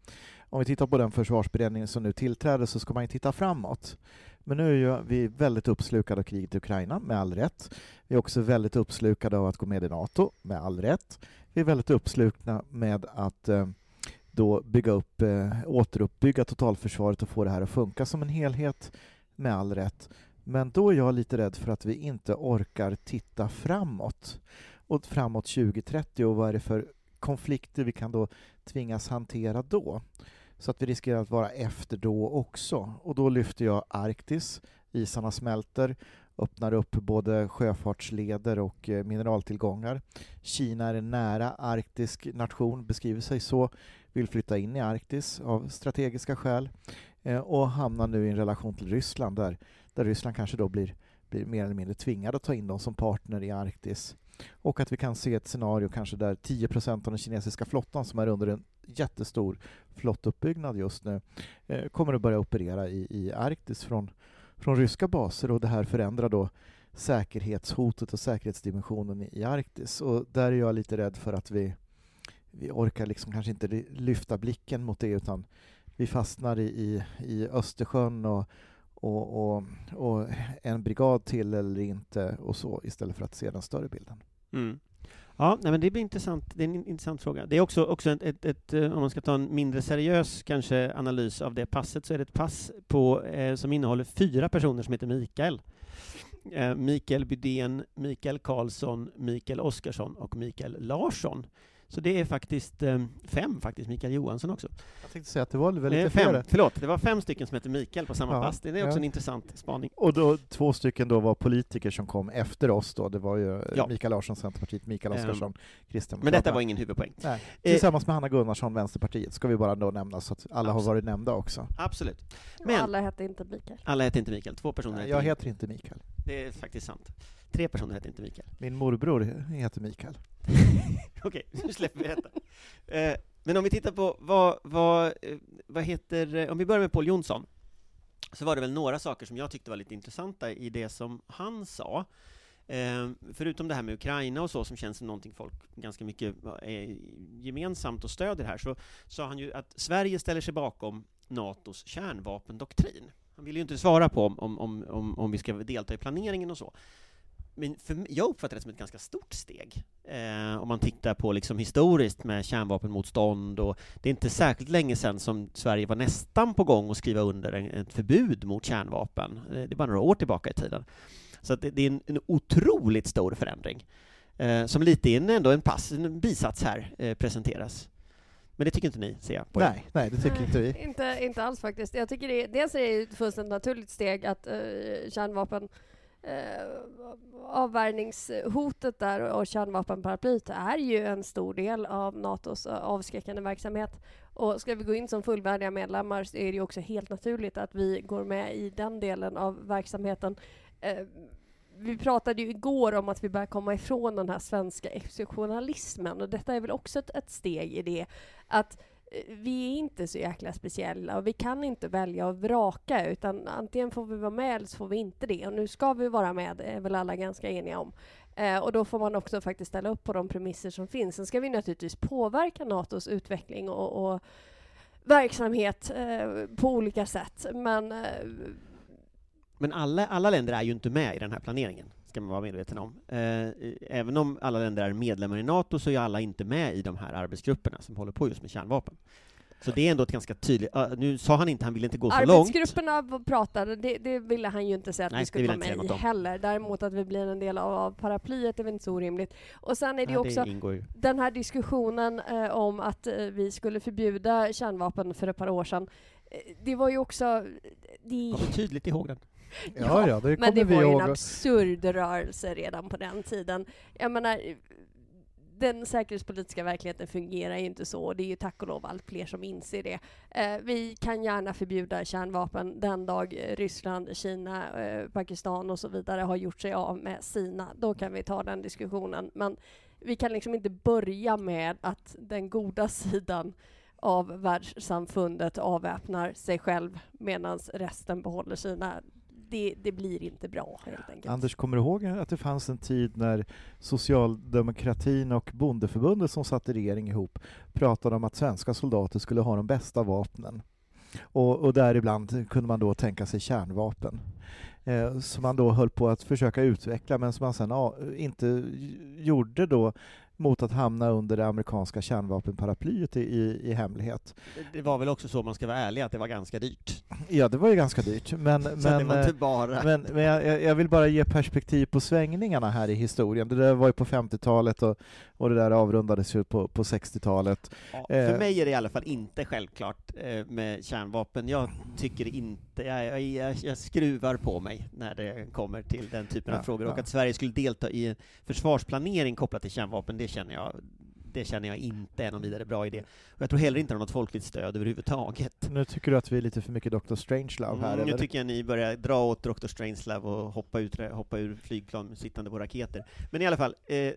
Om vi tittar på den försvarsberedning som nu tillträder så ska man ju titta framåt. Men nu är ju vi väldigt uppslukade av kriget i Ukraina, med all rätt. Vi är också väldigt uppslukade av att gå med i NATO, med all rätt. Vi är väldigt uppslukna med att eh, då bygga upp, eh, återuppbygga totalförsvaret och få det här att funka som en helhet, med all rätt. Men då är jag lite rädd för att vi inte orkar titta framåt. Och framåt 2030 och vad är det för konflikter vi kan då tvingas hantera då? Så att vi riskerar att vara efter då också. Och då lyfter jag Arktis, isarna smälter, öppnar upp både sjöfartsleder och eh, mineraltillgångar. Kina är en nära arktisk nation, beskriver sig så, vill flytta in i Arktis av strategiska skäl eh, och hamnar nu i en relation till Ryssland där, där Ryssland kanske då blir, blir mer eller mindre tvingad att ta in dem som partner i Arktis. Och att vi kan se ett scenario kanske där 10 av den kinesiska flottan som är under en jättestor flottuppbyggnad just nu eh, kommer att börja operera i, i Arktis från, från ryska baser och det här förändrar då säkerhetshotet och säkerhetsdimensionen i, Arktis. Och där är jag lite rädd för att vi, vi orkar liksom kanske inte lyfta blicken mot det utan vi fastnar i, i, i Östersjön och, och, och, och, en brigad till eller inte och så istället för att se den större bilden. Mm. Ja, nej, men det blir intressant. Det är en intressant fråga. Det är också, också ett, ett, ett, eh, om man ska ta en mindre seriös kanske analys av det passet, så är det ett pass på, eh, som innehåller fyra personer som heter Mikael. Eh, Mikael Bydén, Mikael Karlsson, Mikael Oskarsson och Mikael Larsson. Så det är faktiskt eh, fem, faktiskt, Mikael Johansson också. Jag tänkte säga att det var väl lite fem, fler. Förlåt, det var fem stycken som heter Mikael på samma Ja, pass. Det är också ja. en intressant spaning. Och då, två stycken då var politiker som kom efter oss då. Det var ju Ja. Mikael Larsson, Centerpartiet, Mikael Ehm, Oscarsson, Kristdemokraterna. Men detta var ingen huvudpoäng. Nej. Eh, Tillsammans med Hanna Gunnarsson, Vänsterpartiet, ska vi bara då nämna så att alla har Absolut. varit nämnda också. Absolut. Men. Alla hette inte Mikael. alla heter inte Mikael. Två personer Jag heter heter inte Mikael. Det är faktiskt sant. Tre personer heter inte Mikael. Min morbror heter Mikael. Okej, nu släpper vi detta. Eh, men om vi tittar på vad, vad, eh, vad heter, eh, om vi börjar med Paul Jonsson, så var det väl några saker som jag tyckte var lite intressanta i det som han sa. Eh, förutom det här med Ukraina och så, som känns som någonting folk ganska mycket är gemensamt och stöder här, så sa han ju att Sverige ställer sig bakom NATOs kärnvapendoktrin. Han ville ju inte svara på om, om, om, om vi ska delta i planeringen och så. Men för, mig- jag uppfattar det som ett ganska stort steg. Eh, om man tittar på liksom historiskt med kärnvapenmotstånd och det är inte särskilt länge sedan som Sverige var nästan på gång att skriva under en, ett förbud mot kärnvapen. Eh, Det är bara några år tillbaka i tiden. Så att det, det är en, en otroligt stor förändring. Eh, som lite in ändå en pass, en bisats här eh, presenteras. Men det tycker inte ni, ser jag. på. Nej, nej, det tycker inte vi. Inte, inte alls faktiskt. Jag tycker det, dels är det ett fullständigt naturligt steg att uh, kärnvapen eh, avvärjningshotet där och kärnvapenparaplyet är ju en stor del av NATOs eh, avskräckande verksamhet. Och ska vi gå in som fullvärdiga medlemmar så är det ju också helt naturligt att vi går med i den delen av verksamheten. Eh, vi pratade ju igår om att vi börjar komma ifrån den här svenska exceptionalismen och detta är väl också ett, ett steg i det. Att eh, Eh, vi är inte så jäkla speciella och vi kan inte välja och vraka utan antingen får vi vara med eller så får vi inte det. Och nu ska vi vara med, det är väl alla ganska eniga om. Eh, och då får man också faktiskt ställa upp på de premisser som finns. Sen ska vi naturligtvis påverka Natos utveckling och, och verksamhet eh, på olika sätt. Men eh, Men alla, alla länder är ju inte med i den här planeringen, ska man vara medveten om. Eh, även om alla länder är medlemmar i NATO så är alla inte med i de här arbetsgrupperna som håller på just med kärnvapen. Så det är ändå ett ganska tydligt... Uh, nu sa han inte, han ville inte gå så långt. Arbetsgrupperna pratade, det, det ville han ju inte säga att Nej, vi skulle vara med i heller. Däremot att vi blir en del av, av paraplyet är väl inte så orimligt. Och sen är det Nej, också det den här diskussionen eh, om att eh, vi skulle förbjuda kärnvapen för ett par år sedan. Eh, det var ju också... Det, Kommer tydligt ihåg den. Ja, ja, det men det var ju en absurd rörelse redan på den tiden. Jag menar, den säkerhetspolitiska verkligheten fungerar ju inte så. och Det är ju tack och lov allt fler som inser det. Eh, vi kan gärna förbjuda kärnvapen den dag Ryssland, Kina, eh, Pakistan och så vidare har gjort sig av med sina. Då kan vi ta den diskussionen. Men vi kan liksom inte börja med att den goda sidan av världssamfundet avväpnar sig själv medan resten behåller sina. Det, det blir inte bra helt enkelt. Anders, kommer du ihåg att det fanns en tid när socialdemokratin och bondeförbundet som satt i regering ihop pratade om att svenska soldater skulle ha de bästa vapnen? Och, och däribland kunde man då tänka sig kärnvapen. Eh, som man då höll på att försöka utveckla men som man sen a, inte gjorde då mot att hamna under det amerikanska kärnvapenparaplyet i, i, i hemlighet. Det- var väl också så, om man ska vara ärlig, att det var ganska dyrt. Ja, det var ju ganska dyrt, men, men, eh, bara... men, men jag, jag- vill bara ge perspektiv på svängningarna här i historien. Det där var ju på 50-talet och, och det där avrundades ju på, på 60-talet. Ja, Eh. för mig är det i alla fall inte självklart eh, med kärnvapen. Jag tycker inte, jag, jag, jag, jag skruvar på mig när det kommer till den typen Ja, av frågor. Och ja. att Sverige skulle delta i en försvarsplanering kopplat till kärnvapen, det känner jag det känner jag inte är någon vidare bra idé. Och jag tror heller inte det har något folkligt stöd överhuvudtaget. Nu tycker du att vi är lite för mycket Dr. Strangelove här, Mm, nu tycker jag ni börjar dra åt Dr. Strangelove och hoppa, ut, hoppa ur flygplan sittande på raketer. Men i alla fall, eh,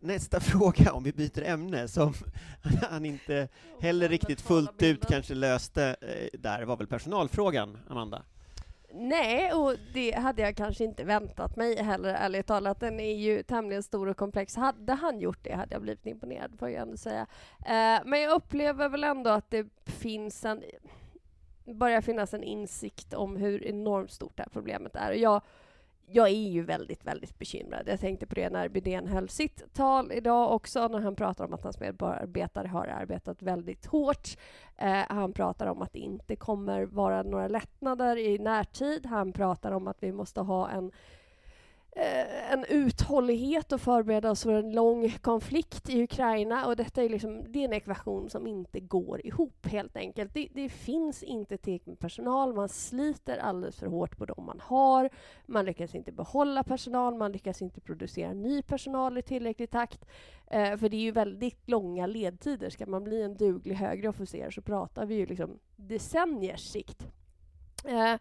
nästa fråga, om vi byter ämne, som han inte heller riktigt fullt ut kanske löste eh, där, var väl personalfrågan, Amanda? Nej, och det hade jag kanske inte väntat mig heller, ärligt talat. Den är ju tämligen stor och komplex. Hade han gjort det hade jag blivit imponerad, får jag ändå säga. Eh, men jag upplever väl ändå att det finns en börjar finnas en insikt om hur enormt stort det här problemet är. Och jag, jag är ju väldigt, väldigt bekymrad. Jag tänkte på det när Bydén höll sitt tal idag också, när han pratar om att hans medarbetare har arbetat väldigt hårt. Eh, han pratar om att det inte kommer vara några lättnader i närtid. Han pratar om att vi måste ha en Eh, en uthållighet och förbereda oss för en lång konflikt i Ukraina. Och detta är, liksom, det är en ekvation som inte går ihop helt enkelt. Det, det finns inte tillräckligt med personal, man sliter alldeles för hårt på de man har. Man lyckas inte behålla personal, man lyckas inte producera ny personal i tillräcklig takt. Eh, för det är ju väldigt långa ledtider. Ska man bli en duglig högre officer så pratar vi ju liksom decenniers sikt. Eh,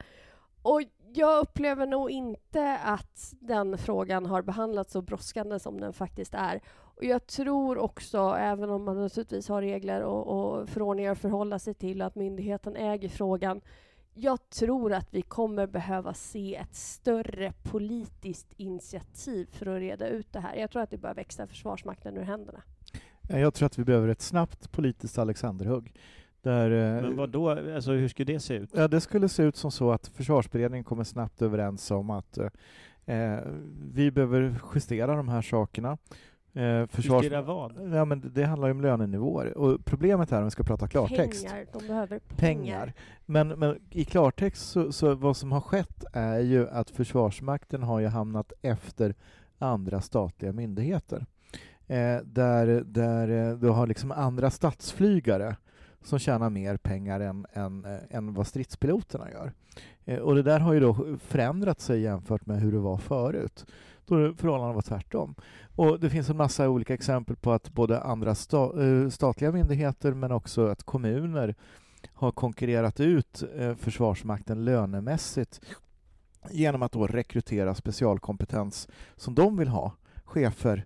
och jag upplever nog inte att den frågan har behandlats så brådskande som den faktiskt är. Och jag tror också, även om man naturligtvis har regler och, och förordningar att förhålla sig till, att myndigheten äger frågan. Jag tror att vi kommer behöva se ett större politiskt initiativ för att reda ut det här. Jag tror att det börjar växa Försvarsmakten ur händerna. Jag tror att vi behöver ett snabbt politiskt Alexanderhugg. Där, eh, Men vad då? Alltså hur skulle det se ut? Ja, det skulle se ut som så att försvarsberedningen kommer snabbt överens om att eh, vi behöver justera de här sakerna. Eh, försvars... Justera vad? Ja, men det- det handlar ju om lönenivåer. Och problemet här, om vi ska prata klartext, Pengar, de behöver pengar. pengar. Men, men i klartext så, så vad som har skett är ju att Försvarsmakten har ju hamnat efter andra statliga myndigheter. Eh, där där eh, du har liksom andra statsflygare som tjänar mer pengar än, än, eh, än vad stridspiloterna gör. Eh, och det där har ju då förändrat sig jämfört med hur det var förut. Då förhållandena var tvärtom. Och det finns en massa olika exempel på att både andra sta, eh, statliga myndigheter men också att kommuner har konkurrerat ut eh, Försvarsmakten lönemässigt genom att då rekrytera specialkompetens som de vill ha, chefer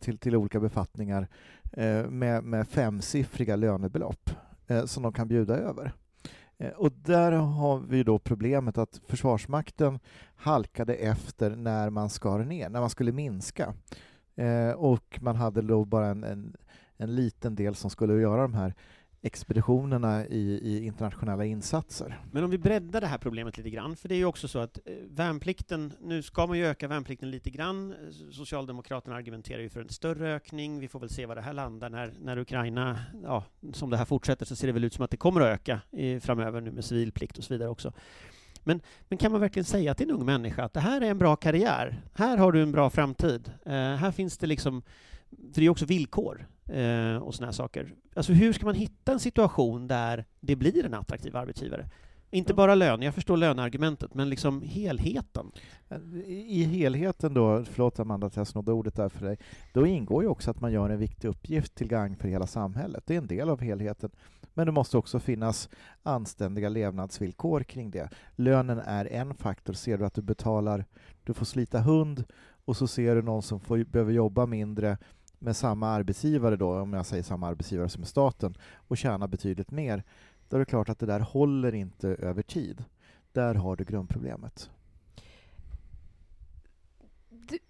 till, till olika befattningar Eh, med, med femsiffriga lönebelopp. Eh, som de kan bjuda över. Eh, och där har vi då problemet att Försvarsmakten halkade efter när man skar ner, när man skulle minska. Eh, och man hade då bara en, en, en liten del som skulle göra de här expeditionerna i, i, internationella insatser. Men om vi breddar det här problemet lite grann, för det är ju också så att eh, värnplikten, nu ska man ju öka värnplikten lite grann. Socialdemokraterna argumenterar ju för en större ökning. Vi får väl se var det här landar när, när Ukraina, ja, som det här fortsätter så ser det väl ut som att det kommer att öka i, framöver nu med civilplikt och så vidare också. Men, men kan man verkligen säga till en ung människa att det här är en bra karriär, här har du en bra framtid, eh, här finns det liksom, för det är också villkor eh, och sådana här saker. Alltså hur ska man hitta en situation där det blir en attraktiv arbetsgivare? Inte bara lön, jag förstår löneargumentet, men liksom helheten. I helheten då, förlåt Amanda att jag snodde ordet där för dig, då ingår ju också att man gör en viktig uppgift till gagn för hela samhället. Det är en del av helheten. Men det måste också finnas anständiga levnadsvillkor kring det. Lönen är en faktor. Ser du att du betalar, du får slita hund och så ser du någon som får, behöver jobba mindre med samma arbetsgivare då, om jag säger samma arbetsgivare som staten, och tjäna betydligt mer, då är det klart att det där håller inte över tid. Där har du grundproblemet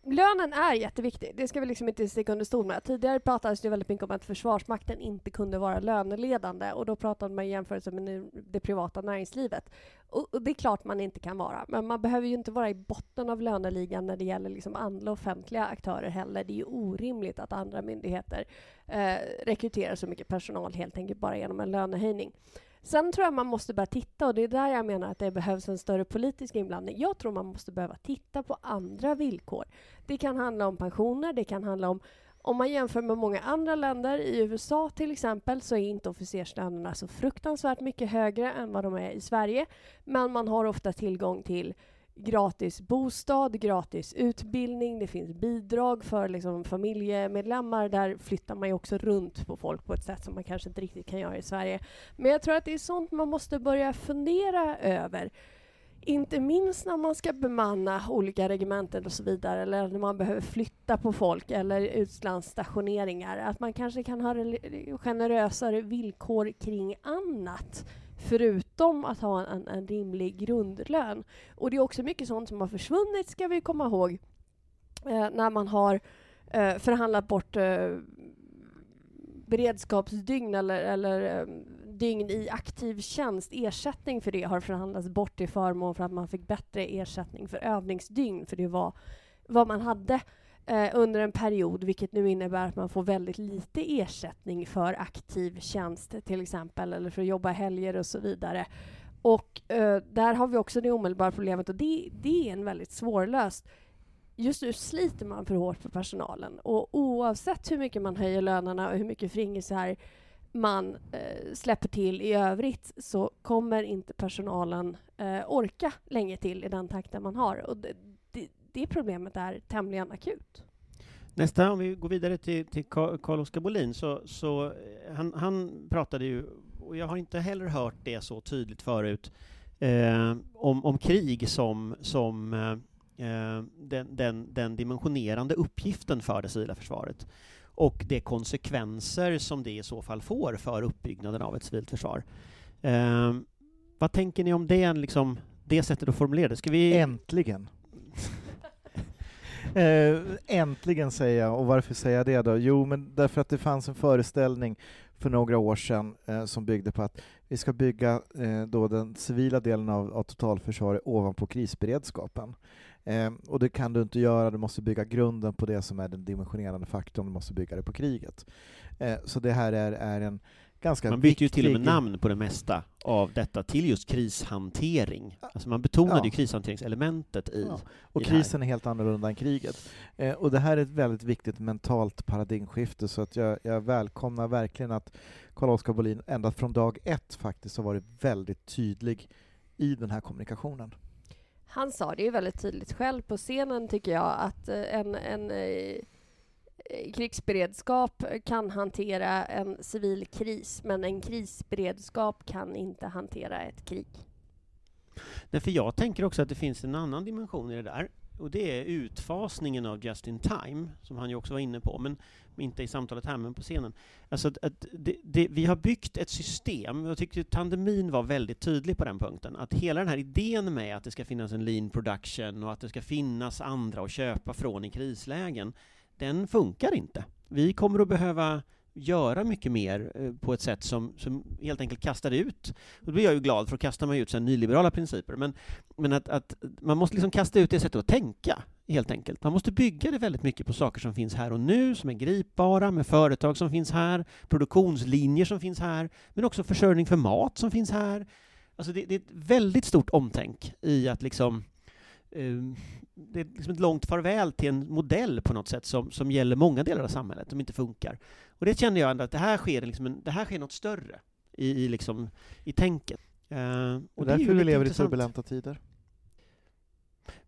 lönen är jätteviktig. Det ska vi liksom inte sticka under stol med. Tidigare pratades det väldigt mycket om att Försvarsmakten inte kunde vara löneledande och då pratade man i jämförelse med det privata näringslivet. Och, och, det är klart man inte kan vara, men man behöver ju inte vara i botten av löneligan när det gäller liksom andra offentliga aktörer heller. Det är ju orimligt att andra myndigheter eh, rekryterar så mycket personal helt enkelt bara genom en lönehöjning. Sen tror jag man måste börja titta, och det är där jag menar att det behövs en större politisk inblandning. Jag tror man måste behöva titta på andra villkor. Det kan handla om pensioner, det kan handla om om man jämför med många andra länder, i USA till exempel, så är inte officerslönerna så fruktansvärt mycket högre än vad de är i Sverige. Men man har ofta tillgång till gratis bostad, gratis utbildning, det finns bidrag för liksom, familjemedlemmar. Där flyttar man ju också runt på folk på ett sätt som man kanske inte riktigt kan göra i Sverige. Men jag tror att det är sånt man måste börja fundera över. Inte minst när man ska bemanna olika regementen och så vidare, eller när man behöver flytta på folk eller utlandsstationeringar. Att man kanske kan ha generösare villkor kring annat förutom att ha en, en rimlig grundlön. Och det är också mycket sånt som har försvunnit, ska vi komma ihåg, eh, när man har eh, förhandlat bort eh, beredskapsdygn eller, eller eh, dygn i aktiv tjänst. Ersättning för det har förhandlats bort till förmån för att man fick bättre ersättning för övningsdygn, för det var vad man hade eh, under en period, vilket nu innebär att man får väldigt lite ersättning för aktiv tjänst till exempel, eller för att jobba helger och så vidare. Och eh, där har vi också det omedelbara problemet och det, det är en väldigt svårlöst Just nu sliter man för hårt för personalen och oavsett hur mycket man höjer lönerna och hur mycket fringisar man eh, släpper till i övrigt så kommer inte personalen eh, orka länge till i den takten man har. Och det, det problemet är tämligen akut. Nästa, om vi går vidare till, till Carl-Oskar Bolin, så, så eh, han, han pratade ju, och jag har inte heller hört det så tydligt förut, eh, om, om krig som, som eh, den, den, den dimensionerande uppgiften för det civila försvaret och de konsekvenser som det i så fall får för uppbyggnaden av ett civilt försvar. Eh, vad tänker ni om det, liksom, det sättet att formulera det? Ska vi... Äntligen! Eh, äntligen säger jag, och varför säger jag det då? Jo, men därför att det fanns en föreställning för några år sedan eh, som byggde på att vi ska bygga eh, då den civila delen av, av totalförsvaret ovanpå krisberedskapen. Eh, och det kan du inte göra, du måste bygga grunden på det som är den dimensionerande faktorn, du måste bygga det på kriget. Eh, så det här är, är en ganska Man byter ju till och med namn på det mesta av detta till just krishantering. Alltså man betonade ja. ju krishanteringselementet i ja. Och i krisen är helt annorlunda än kriget. Eh, och det här är ett väldigt viktigt mentalt paradigmskifte, så att jag, jag välkomnar verkligen att Carl-Oskar Bolin ända från dag ett faktiskt har varit väldigt tydlig i den här kommunikationen. Han sa det ju väldigt tydligt själv på scenen, tycker jag, att eh, en, en Eh, Eh, krigsberedskap kan hantera en civil kris, men en krisberedskap kan inte hantera ett krig. Nej, för jag tänker också att det finns en annan dimension i det där. och det är utfasningen av just in time, som han ju också var inne på, men inte i samtalet här, men på scenen. Alltså att, att det, det, vi har byggt ett system, jag tyckte pandemin var väldigt tydlig på den punkten, att hela den här idén med att det ska finnas en lean production och att det ska finnas andra att köpa från i krislägen, den funkar inte. Vi kommer att behöva göra mycket mer eh, på ett sätt som, som helt enkelt kastar ut, och då blir jag ju glad, för då kastar man ju ut sen nyliberala principer, men, men att, att man måste liksom kasta ut det sättet att tänka, helt enkelt. Man måste bygga det väldigt mycket på saker som finns här och nu, som är gripbara, med företag som finns här, produktionslinjer som finns här, men också försörjning för mat som finns här. Alltså det, det är ett väldigt stort omtänk i att liksom det är liksom ett långt farväl till en modell på något sätt som, som gäller många delar av samhället, som inte funkar. Och det kände jag ändå att det här sker, liksom en, det här sker något större i, i, liksom, i tänket. Uh, och det är därför vi lever i turbulenta tider.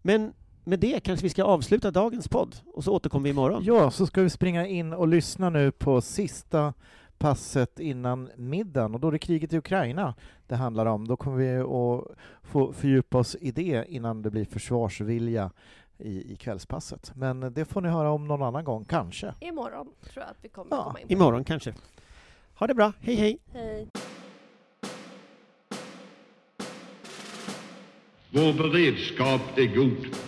Men med det kanske vi ska avsluta dagens podd, och så återkommer vi imorgon. Ja, så ska vi springa in och lyssna nu på sista passet innan middagen och då är det kriget i Ukraina det handlar om. Då kommer vi att få fördjupa oss i det innan det blir försvarsvilja i, i kvällspasset. Men det får ni höra om någon annan gång, kanske. Imorgon tror jag att vi kommer ja, komma in på. Imorgon kanske. Ha det bra, hej hej! Hej. Vår beredskap är god.